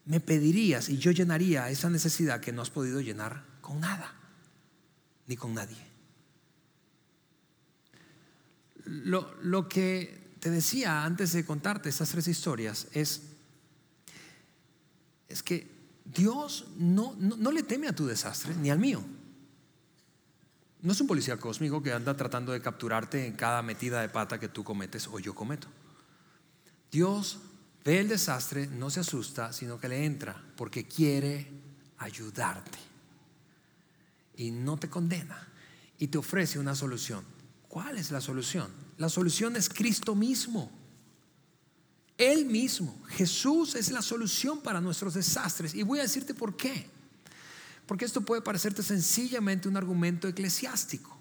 me pedirías y yo llenaría esa necesidad que no has podido llenar con nada, ni con nadie. Lo, lo que te decía antes de contarte estas tres historias es, es que Dios no, no, le teme a tu desastre ni al mío. No es un policía cósmico que anda tratando de capturarte en cada metida de pata que tú cometes o yo cometo. Dios ve el desastre, no se asusta, sino que le entra porque quiere ayudarte. Y no te condena y te ofrece una solución. ¿Cuál es la solución? La solución es Cristo mismo. Él mismo. Jesús es la solución para nuestros desastres. Y voy a decirte por qué. Porque esto puede parecerte sencillamente un argumento eclesiástico.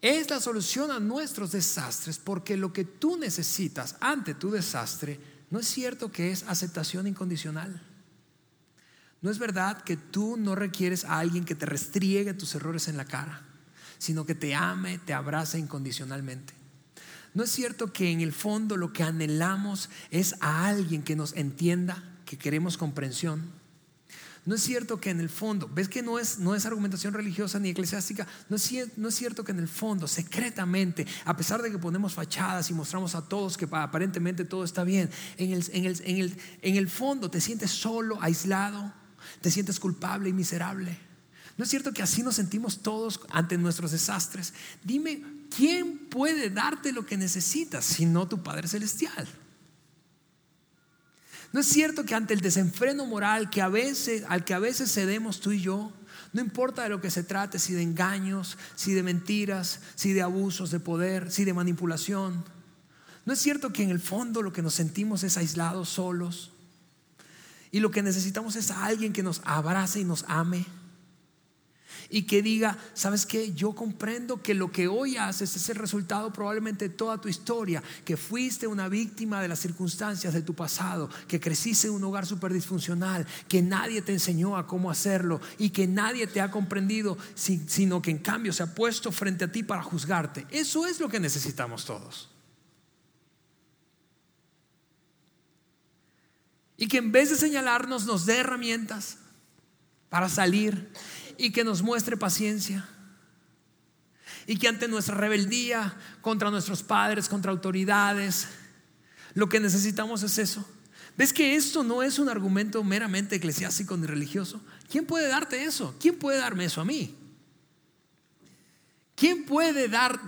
Es la solución a nuestros desastres porque lo que tú necesitas ante tu desastre no es cierto que es aceptación incondicional. No es verdad que tú no requieres a alguien que te restriegue tus errores en la cara sino que te ame, te abraza incondicionalmente. ¿No es cierto que en el fondo lo que anhelamos es a alguien que nos entienda, que queremos comprensión? No es cierto que en el fondo, ves que no es, no es argumentación religiosa ni eclesiástica, no es, no es cierto que en el fondo, secretamente, a pesar de que ponemos fachadas y mostramos a todos que aparentemente todo está bien, en el, en el, en el, en el fondo te sientes solo, aislado, te sientes culpable y miserable. ¿No es cierto que así nos sentimos todos ante nuestros desastres? Dime, ¿quién puede darte lo que necesitas si no tu Padre Celestial? ¿No es cierto que ante el desenfreno moral que a veces, al que a veces cedemos tú y yo, no importa de lo que se trate, si de engaños, si de mentiras, si de abusos de poder, si de manipulación, ¿no es cierto que en el fondo lo que nos sentimos es aislados, solos? Y lo que necesitamos es a alguien que nos abrace y nos ame y que diga, ¿sabes qué? Yo comprendo que lo que hoy haces es el resultado probablemente de toda tu historia, que fuiste una víctima de las circunstancias de tu pasado, que creciste en un hogar súper disfuncional, que nadie te enseñó a cómo hacerlo y que nadie te ha comprendido, sino que en cambio se ha puesto frente a ti para juzgarte. Eso es lo que necesitamos todos. Y que en vez de señalarnos nos dé herramientas para salir y que nos muestre paciencia. Y que ante nuestra rebeldía contra nuestros padres, contra autoridades, lo que necesitamos es eso. ¿Ves que esto no es un argumento meramente eclesiástico ni religioso? ¿Quién puede darte eso? ¿Quién puede darme eso a mí? ¿Quién puede dar,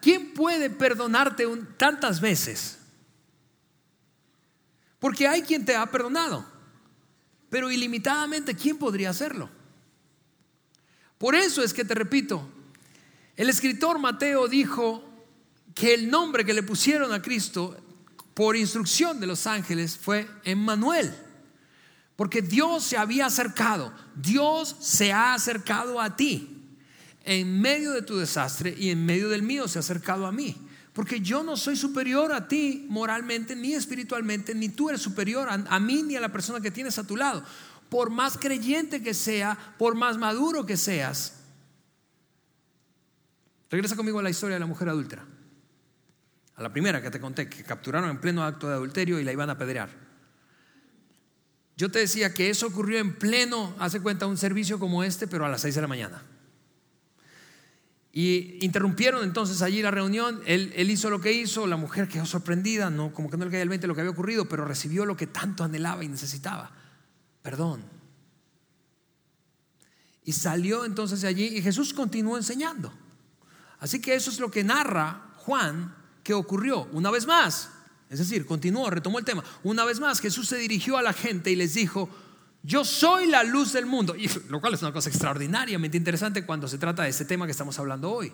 quién puede perdonarte tantas veces? Porque hay quien te ha perdonado, pero ilimitadamente, ¿quién podría hacerlo? Por eso es que te repito, el escritor Mateo dijo que el nombre que le pusieron a Cristo por instrucción de los ángeles fue Emmanuel. Porque Dios se había acercado, Dios se ha acercado a ti. en medio de tu desastre y en medio del mío se ha acercado a mí. Porque yo no soy superior a ti moralmente, ni espiritualmente, ni tú eres superior a, mí ni a la persona que tienes a tu lado. Por más creyente que sea, por más maduro que seas. Regresa conmigo a la historia de la mujer adúltera. A la primera que te conté, que capturaron en pleno acto de adulterio y la iban a apedrear. Yo te decía que eso ocurrió en pleno, hace cuenta, un servicio como este, pero a las 6 de la mañana. Y interrumpieron entonces allí la reunión, él, hizo lo que hizo, la mujer quedó sorprendida, no, como que no le caía el 20 lo que había ocurrido, pero recibió lo que tanto anhelaba y necesitaba, perdón. Y salió entonces de allí y Jesús continuó enseñando. Así que eso es lo que narra Juan que ocurrió una vez más. Es decir, continuó, retomó el tema. Una vez más Jesús se dirigió a la gente y les dijo, yo soy la luz del mundo. Y <laughs> lo cual es una cosa extraordinariamente interesante cuando se trata de este tema que estamos hablando hoy.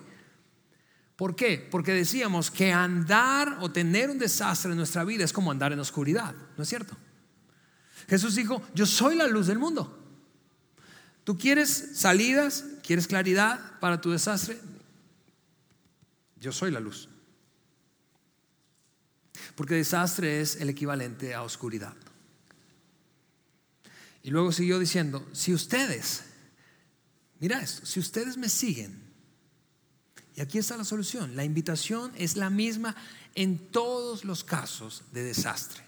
¿Por qué? Porque decíamos que andar o tener un desastre en nuestra vida es como andar en oscuridad, ¿no es cierto? Jesús dijo, yo soy la luz del mundo. ¿Tú quieres salidas? ¿Quieres claridad para tu desastre? Yo soy la luz. Porque desastre es el equivalente a oscuridad. Y luego siguió diciendo, si ustedes, mira esto, si ustedes me siguen, y aquí está la solución, la invitación es la misma en todos los casos de desastre,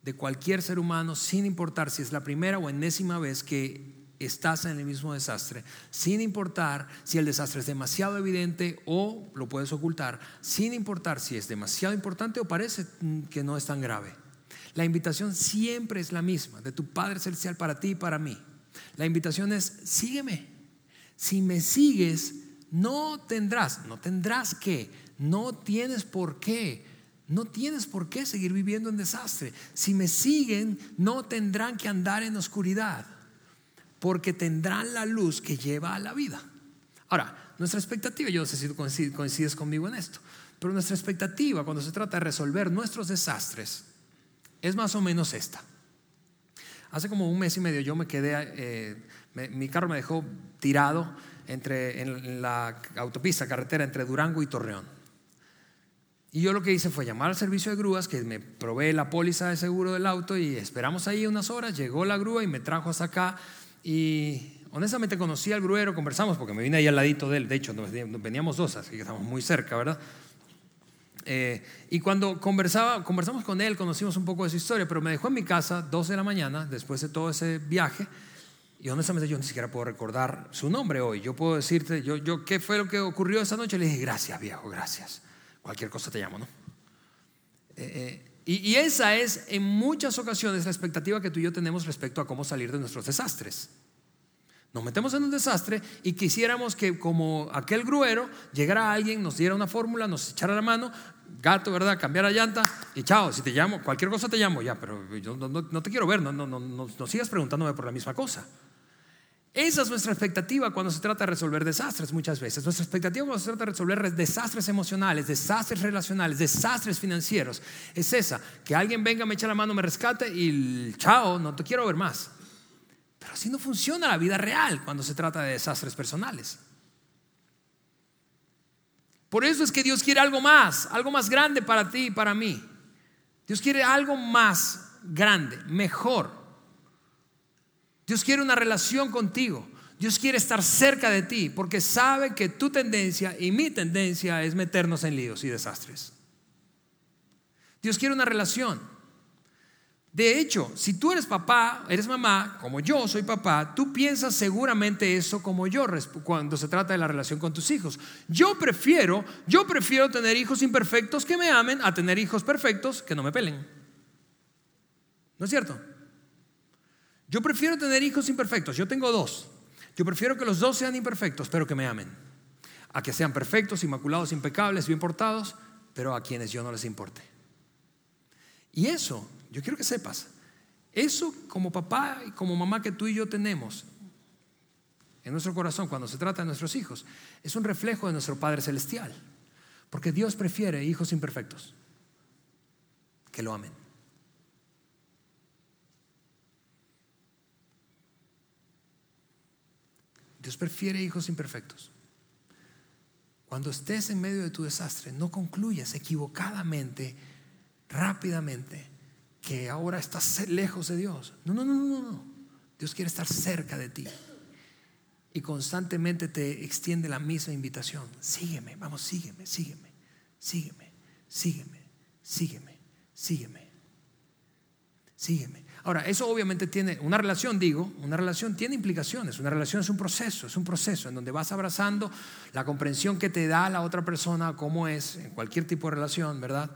de cualquier ser humano, sin importar si es la primera o enésima vez que estás en el mismo desastre, sin importar si el desastre es demasiado evidente o lo puedes ocultar, sin importar si es demasiado importante o parece que no es tan grave. La invitación siempre es la misma, de tu Padre Celestial para ti y para mí. La invitación es, sígueme. Si me sigues, no tendrás, no tendrás que, no tienes por qué, no tienes por qué seguir viviendo en desastre. Si me siguen, no tendrán que andar en oscuridad, porque tendrán la luz que lleva a la vida. Ahora, nuestra expectativa, yo no sé si coincides conmigo en esto, pero nuestra expectativa cuando se trata de resolver nuestros desastres, es más o menos esta. Hace como un mes y medio yo me quedé, eh, mi carro me dejó tirado entre, en la autopista, carretera entre Durango y Torreón. Y yo lo que hice fue llamar al servicio de grúas que me provee la póliza de seguro del auto y esperamos ahí unas horas, llegó la grúa y me trajo hasta acá y honestamente conocí al gruero, conversamos porque me vine ahí al ladito de él, de hecho veníamos dos, así que estamos muy cerca, ¿verdad? Eh, y cuando conversaba, conversamos con él, conocimos un poco de su historia, pero me dejó en mi casa 12 de la mañana, después de todo ese viaje, y honestamente yo ni siquiera puedo recordar su nombre hoy. Yo puedo decirte, yo, yo ¿qué fue lo que ocurrió esa noche? Le dije, gracias viejo, gracias. Cualquier cosa te llamo, ¿no? Eh, eh, y, y esa es en muchas ocasiones la expectativa que tú y yo tenemos respecto a cómo salir de nuestros desastres. Nos metemos en un desastre y quisiéramos que como aquel gruero llegara alguien, nos diera una fórmula, nos echara la mano, gato, ¿verdad? Cambiar la llanta y chao, si te llamo, cualquier cosa te llamo, ya, pero yo no, te quiero ver, no, no, no, no sigas preguntándome por la misma cosa. Esa es nuestra expectativa cuando se trata de resolver desastres muchas veces. Nuestra expectativa cuando se trata de resolver desastres emocionales, desastres relacionales, desastres financieros, es esa, que alguien venga, me eche la mano, me rescate y chao, no te quiero ver más. Pero así no funciona la vida real cuando se trata de desastres personales. Por eso es que Dios quiere algo más, algo más grande para ti y para mí. Dios quiere algo más grande, mejor. Dios quiere una relación contigo. Dios quiere estar cerca de ti porque sabe que tu tendencia y mi tendencia es meternos en líos y desastres. Dios quiere una relación. De hecho, si tú eres papá, eres mamá, como yo soy papá, tú piensas seguramente eso como yo cuando se trata de la relación con tus hijos. Yo prefiero, yo prefiero tener hijos imperfectos que me amen a tener hijos perfectos que no me pelen. ¿No es cierto? Yo prefiero tener hijos imperfectos. Yo tengo dos. Yo prefiero que los dos sean imperfectos, pero que me amen. A que sean perfectos, inmaculados, impecables, bien portados, pero a quienes yo no les importe. Y eso yo quiero que sepas, eso como papá y como mamá que tú y yo tenemos en nuestro corazón cuando se trata de nuestros hijos, es un reflejo de nuestro Padre Celestial. Porque Dios prefiere hijos imperfectos que lo amen. Dios prefiere hijos imperfectos. cuando estés en medio de tu desastre, no concluyas equivocadamente, rápidamente, que ahora estás lejos de Dios. No, no, no, no, no. Dios quiere estar cerca de ti. Y constantemente te extiende la misma invitación. Sígueme, vamos, sígueme, sígueme, sígueme, sígueme, sígueme, sígueme, sígueme. Ahora, eso obviamente tiene una relación, digo, una relación tiene implicaciones. Una relación es un proceso, es un proceso en donde vas abrazando la comprensión que te da la otra persona, cómo es, en cualquier tipo de relación, ¿verdad?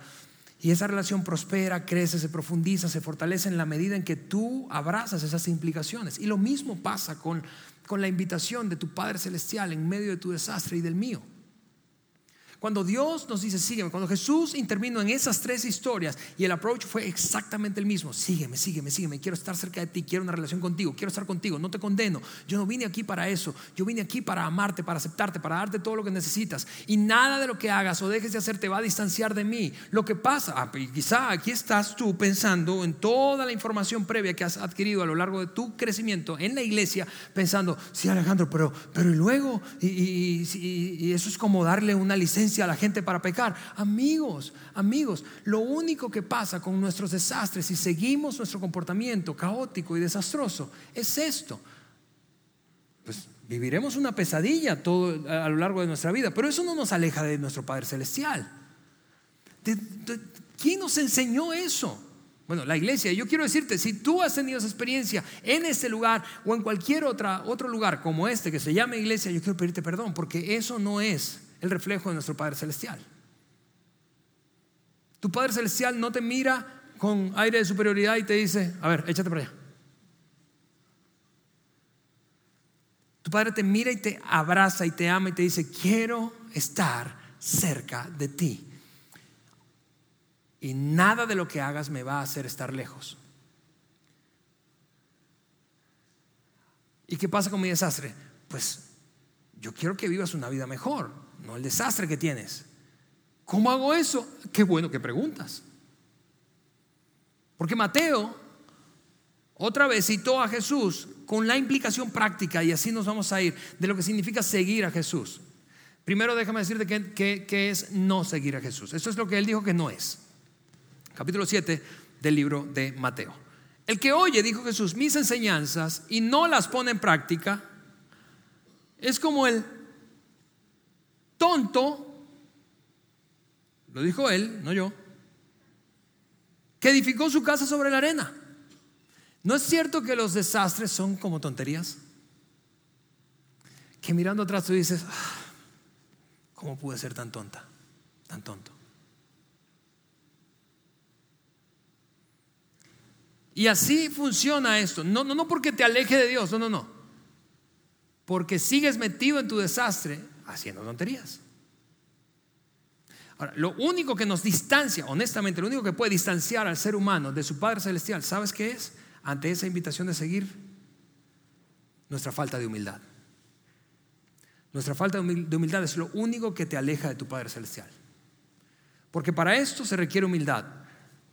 Y esa relación prospera, crece, se profundiza, se fortalece en la medida en que tú abrazas esas implicaciones. Y lo mismo pasa con, con la invitación de tu Padre Celestial en medio de tu desastre y del mío. Cuando Dios nos dice, sígueme, cuando Jesús intervino en esas tres historias y el approach fue exactamente el mismo, sígueme, sígueme, sígueme, quiero estar cerca de ti, quiero una relación contigo, quiero estar contigo, no te condeno, yo no vine aquí para eso, yo vine aquí para amarte, para aceptarte, para darte todo lo que necesitas y nada de lo que hagas o dejes de hacer te va a distanciar de mí. Lo que pasa, ah, quizá aquí estás tú pensando en toda la información previa que has adquirido a lo largo de tu crecimiento en la iglesia, pensando, sí Alejandro, pero, pero y luego, y eso es como darle una licencia a la gente para pecar. Amigos, amigos, lo único que pasa con nuestros desastres si seguimos nuestro comportamiento caótico y desastroso es esto. Pues viviremos una pesadilla todo a lo largo de nuestra vida, pero eso no nos aleja de nuestro Padre Celestial. ¿Quién nos enseñó eso? Bueno, la iglesia. Yo quiero decirte, si tú has tenido esa experiencia en este lugar o en cualquier otra, otro lugar como este que se llama iglesia, yo quiero pedirte perdón, porque eso no es el reflejo de nuestro Padre Celestial. Tu Padre Celestial no te mira con aire de superioridad y te dice, a ver, échate para allá. Tu Padre te mira y te abraza y te ama y te dice, quiero estar cerca de ti. Y nada de lo que hagas me va a hacer estar lejos. ¿Y qué pasa con mi desastre? Pues yo quiero que vivas una vida mejor no el desastre que tienes. ¿Cómo hago eso? Qué bueno que preguntas. Porque Mateo otra vez citó a Jesús con la implicación práctica, y así nos vamos a ir, de lo que significa seguir a Jesús. Primero déjame decirte que, es no seguir a Jesús. Eso es lo que él dijo que no es. Capítulo 7 del libro de Mateo. El que oye, dijo Jesús, mis enseñanzas y no las pone en práctica, es como el tonto, lo dijo él, no yo, que edificó su casa sobre la arena. ¿No es cierto que los desastres son como tonterías? Que mirando atrás tú dices, ah, ¿cómo pude ser tan tonta, tan tonto? Y así funciona esto. No, no, no porque te aleje de Dios, no, no, no. Porque sigues metido en tu desastre haciendo tonterías. Ahora, lo único que nos distancia, honestamente, lo único que puede distanciar al ser humano de su Padre Celestial, ¿sabes qué es? Ante esa invitación de seguir, nuestra falta de humildad. Nuestra falta de humildad es lo único que te aleja de tu Padre Celestial. Porque para esto se requiere humildad.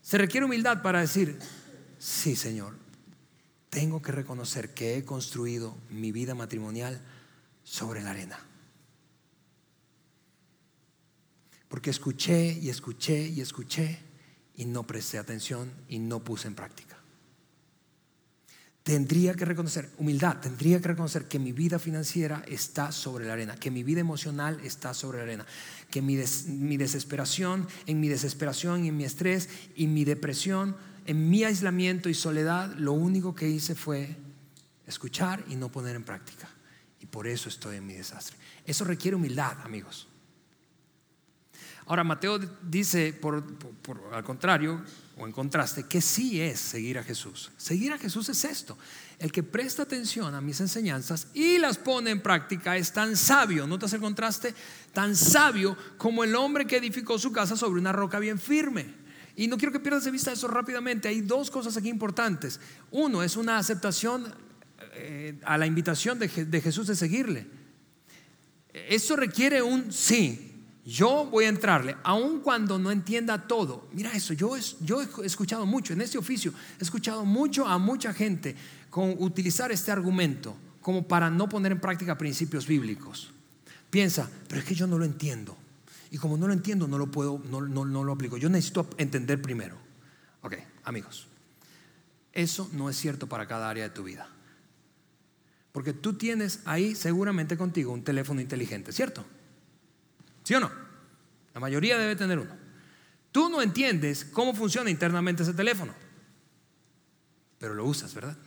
Se requiere humildad para decir, sí Señor, tengo que reconocer que he construido mi vida matrimonial sobre la arena. Porque escuché y escuché y escuché y no presté atención y no puse en práctica. Tendría que reconocer, humildad, tendría que reconocer que mi vida financiera está sobre la arena, que mi vida emocional está sobre la arena, que mi, desesperación, en mi desesperación y en mi estrés y mi depresión, en mi aislamiento y soledad, lo único que hice fue escuchar y no poner en práctica. Y por eso estoy en mi desastre. Eso requiere humildad, amigos. Ahora, Mateo dice, al contrario, o en contraste, que sí es seguir a Jesús. Seguir a Jesús es esto. El que presta atención a mis enseñanzas y las pone en práctica es tan sabio, ¿notas el contraste? Tan sabio como el hombre que edificó su casa sobre una roca bien firme. Y no quiero que pierdas de vista eso rápidamente. Hay dos cosas aquí importantes. Uno es una aceptación eh, a la invitación de, de Jesús de seguirle. Eso requiere un sí, yo voy a entrarle, aun cuando no entienda todo. Mira eso, yo, he escuchado mucho en este oficio, he escuchado mucho a mucha gente con utilizar este argumento como para no poner en práctica principios bíblicos. piensa, pero es que yo no lo entiendo. Y como no lo entiendo, no lo puedo, no, no, no lo aplico. Yo necesito entender primero. Ok, amigos, eso no es cierto para cada área de tu vida. Porque tú tienes ahí seguramente contigo un teléfono inteligente, ¿cierto? ¿Sí o no? La mayoría debe tener uno. Tú no entiendes cómo funciona internamente ese teléfono, pero lo usas, ¿verdad?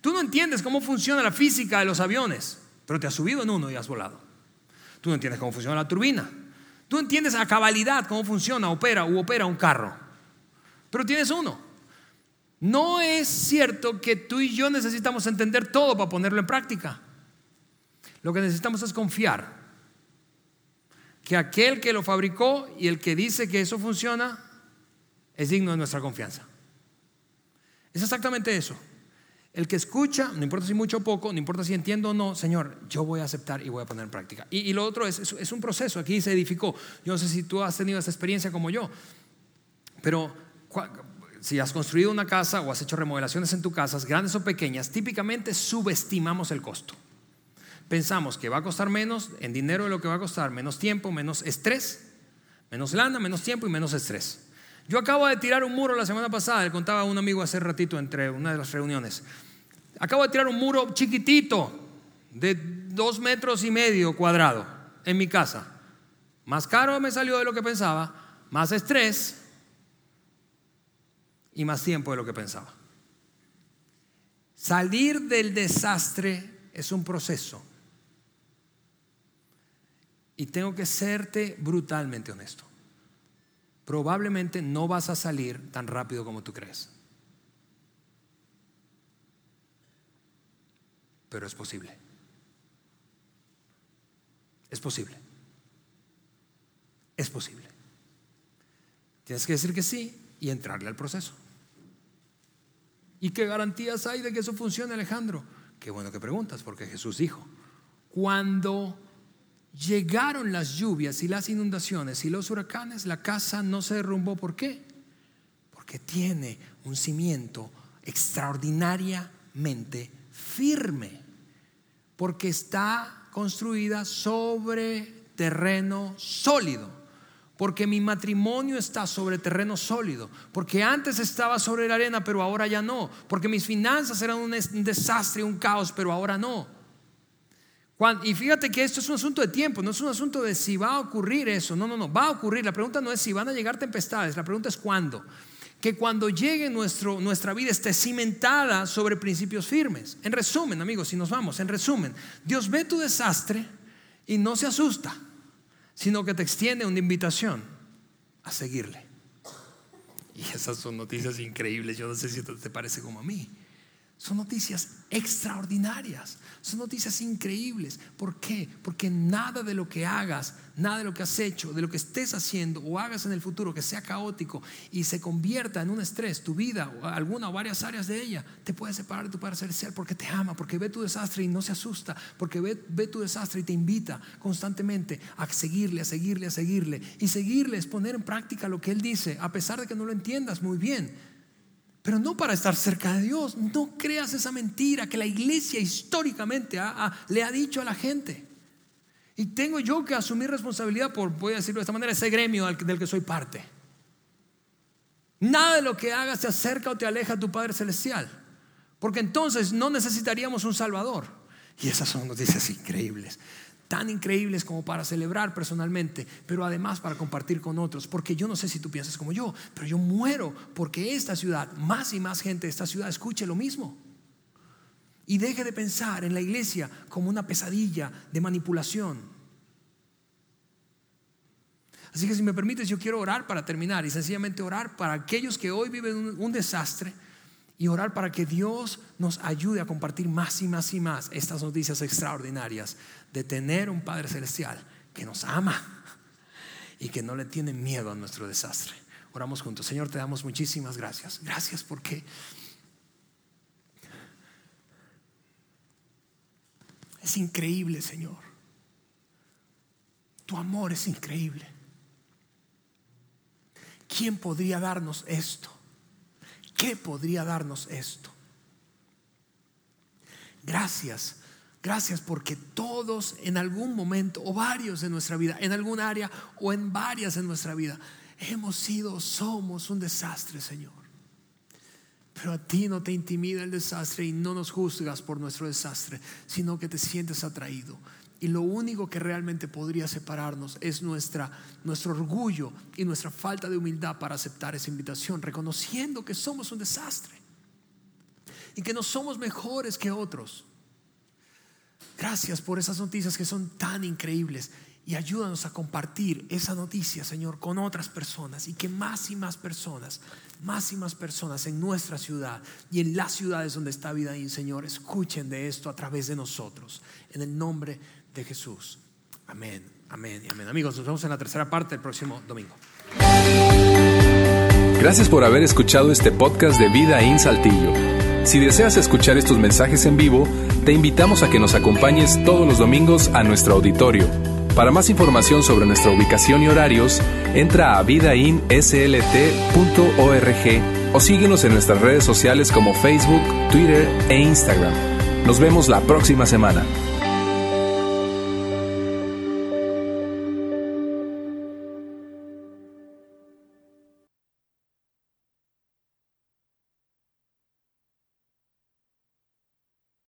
Tú no entiendes cómo funciona la física de los aviones, pero te has subido en uno y has volado. Tú no entiendes cómo funciona la turbina. Tú entiendes a cabalidad cómo funciona, opera u opera un carro, pero tienes uno. No es cierto que tú y yo necesitamos entender todo para ponerlo en práctica. Lo que necesitamos es confiar que aquel que lo fabricó y el que dice que eso funciona es digno de nuestra confianza. Es exactamente eso. El que escucha, no importa si mucho o poco, no importa si entiendo o no, Señor, yo voy a aceptar y voy a poner en práctica. Y, lo otro es, es, un proceso, aquí se edificó. Yo no sé si tú has tenido esa experiencia como yo, pero si has construido una casa o has hecho remodelaciones en tu casa, grandes o pequeñas, típicamente subestimamos el costo pensamos que va a costar menos en dinero de lo que va a costar, menos tiempo, menos estrés, menos lana, menos tiempo y menos estrés. Yo acabo de tirar un muro la semana pasada, le contaba a un amigo hace ratito entre una de las reuniones. Acabo de tirar un muro chiquitito de dos metros y medio cuadrado en mi casa. Más caro me salió de lo que pensaba, más estrés y más tiempo de lo que pensaba. Salir del desastre es un proceso. Y tengo que serte brutalmente honesto. Probablemente no vas a salir tan rápido como tú crees. Pero es posible. Es posible. Es posible. Tienes que decir que sí y entrarle al proceso. ¿Y qué garantías hay de que eso funcione, Alejandro? Qué bueno que preguntas, porque Jesús dijo, cuando llegaron las lluvias y las inundaciones y los huracanes, la casa no se derrumbó. ¿Por qué? Porque tiene un cimiento extraordinariamente firme, porque está construida sobre terreno sólido porque mi matrimonio está sobre terreno sólido, porque antes estaba sobre la arena, pero ahora ya no, porque mis finanzas eran un desastre, un caos, pero ahora no y fíjate que esto es un asunto de tiempo, no es un asunto de si va a ocurrir eso, no, no, no, va a ocurrir. La pregunta no es si van a llegar tempestades, la pregunta es cuándo. Que cuando llegue nuestro, nuestra vida esté cimentada sobre principios firmes. En resumen, amigos, si nos vamos, en resumen, Dios ve tu desastre y no se asusta, sino que te extiende una invitación a seguirle. Y esas son noticias increíbles, yo no sé si te parece como a mí. Son noticias extraordinarias. Son noticias increíbles. ¿Por qué? Porque nada de lo que hagas, nada de lo que has hecho, de lo que estés haciendo o hagas en el futuro que sea caótico y se convierta en un estrés, tu vida, o alguna o varias áreas de ella, te puede separar de tu Padre Celestial porque te ama, porque ve tu desastre y no se asusta, porque ve, ve tu desastre y te invita constantemente a seguirle, a seguirle, a seguirle. Y seguirle es poner en práctica lo que Él dice, a pesar de que no lo entiendas muy bien pero no para estar cerca de Dios. No creas esa mentira que la iglesia históricamente le ha dicho a la gente. Y tengo yo que asumir responsabilidad por, voy a decirlo de esta manera, ese gremio del que soy parte. Nada de lo que hagas te acerca o te aleja a tu Padre Celestial. Porque entonces no necesitaríamos un Salvador. Y esas son noticias increíbles tan increíbles como para celebrar personalmente, pero además para compartir con otros, porque yo no sé si tú piensas como yo, pero yo muero porque esta ciudad, más y más gente de esta ciudad escuche lo mismo. Y deje de pensar en la iglesia como una pesadilla de manipulación. Así que si me permites, yo quiero orar para terminar y sencillamente orar para aquellos que hoy viven un, un desastre y orar para que Dios nos ayude a compartir más y más y más estas noticias extraordinarias de tener un Padre Celestial que nos ama y que no le tiene miedo a nuestro desastre. Oramos juntos. Señor, te damos muchísimas gracias. Gracias porque es increíble, Señor. Tu amor es increíble. ¿Quién podría darnos esto? ¿Qué podría darnos esto? Gracias Gracias porque todos en algún momento o varios en nuestra vida, en algún área o en varias en nuestra vida, hemos sido, somos un desastre, Señor. Pero a ti no te intimida el desastre y no nos juzgas por nuestro desastre, sino que te sientes atraído. Y lo único que realmente podría separarnos es nuestra, nuestro orgullo y nuestra falta de humildad para aceptar esa invitación, reconociendo que somos un desastre y que no somos mejores que otros. Gracias por esas noticias que son tan increíbles y ayúdanos a compartir esa noticia, Señor, con otras personas y que más y más personas, más y más personas en nuestra ciudad y en las ciudades donde está vida ahí, Señor, escuchen de esto a través de nosotros. En el nombre de Jesús. Amén, amén y amén. Amigos, nos vemos en la tercera parte el próximo domingo. Gracias por haber escuchado este podcast de Vida en Saltillo. Si deseas escuchar estos mensajes en vivo, te invitamos a que nos acompañes todos los domingos a nuestro auditorio. Para más información sobre nuestra ubicación y horarios, entra a vidainslt.org o síguenos en nuestras redes sociales como Facebook, Twitter e Instagram. Nos vemos la próxima semana.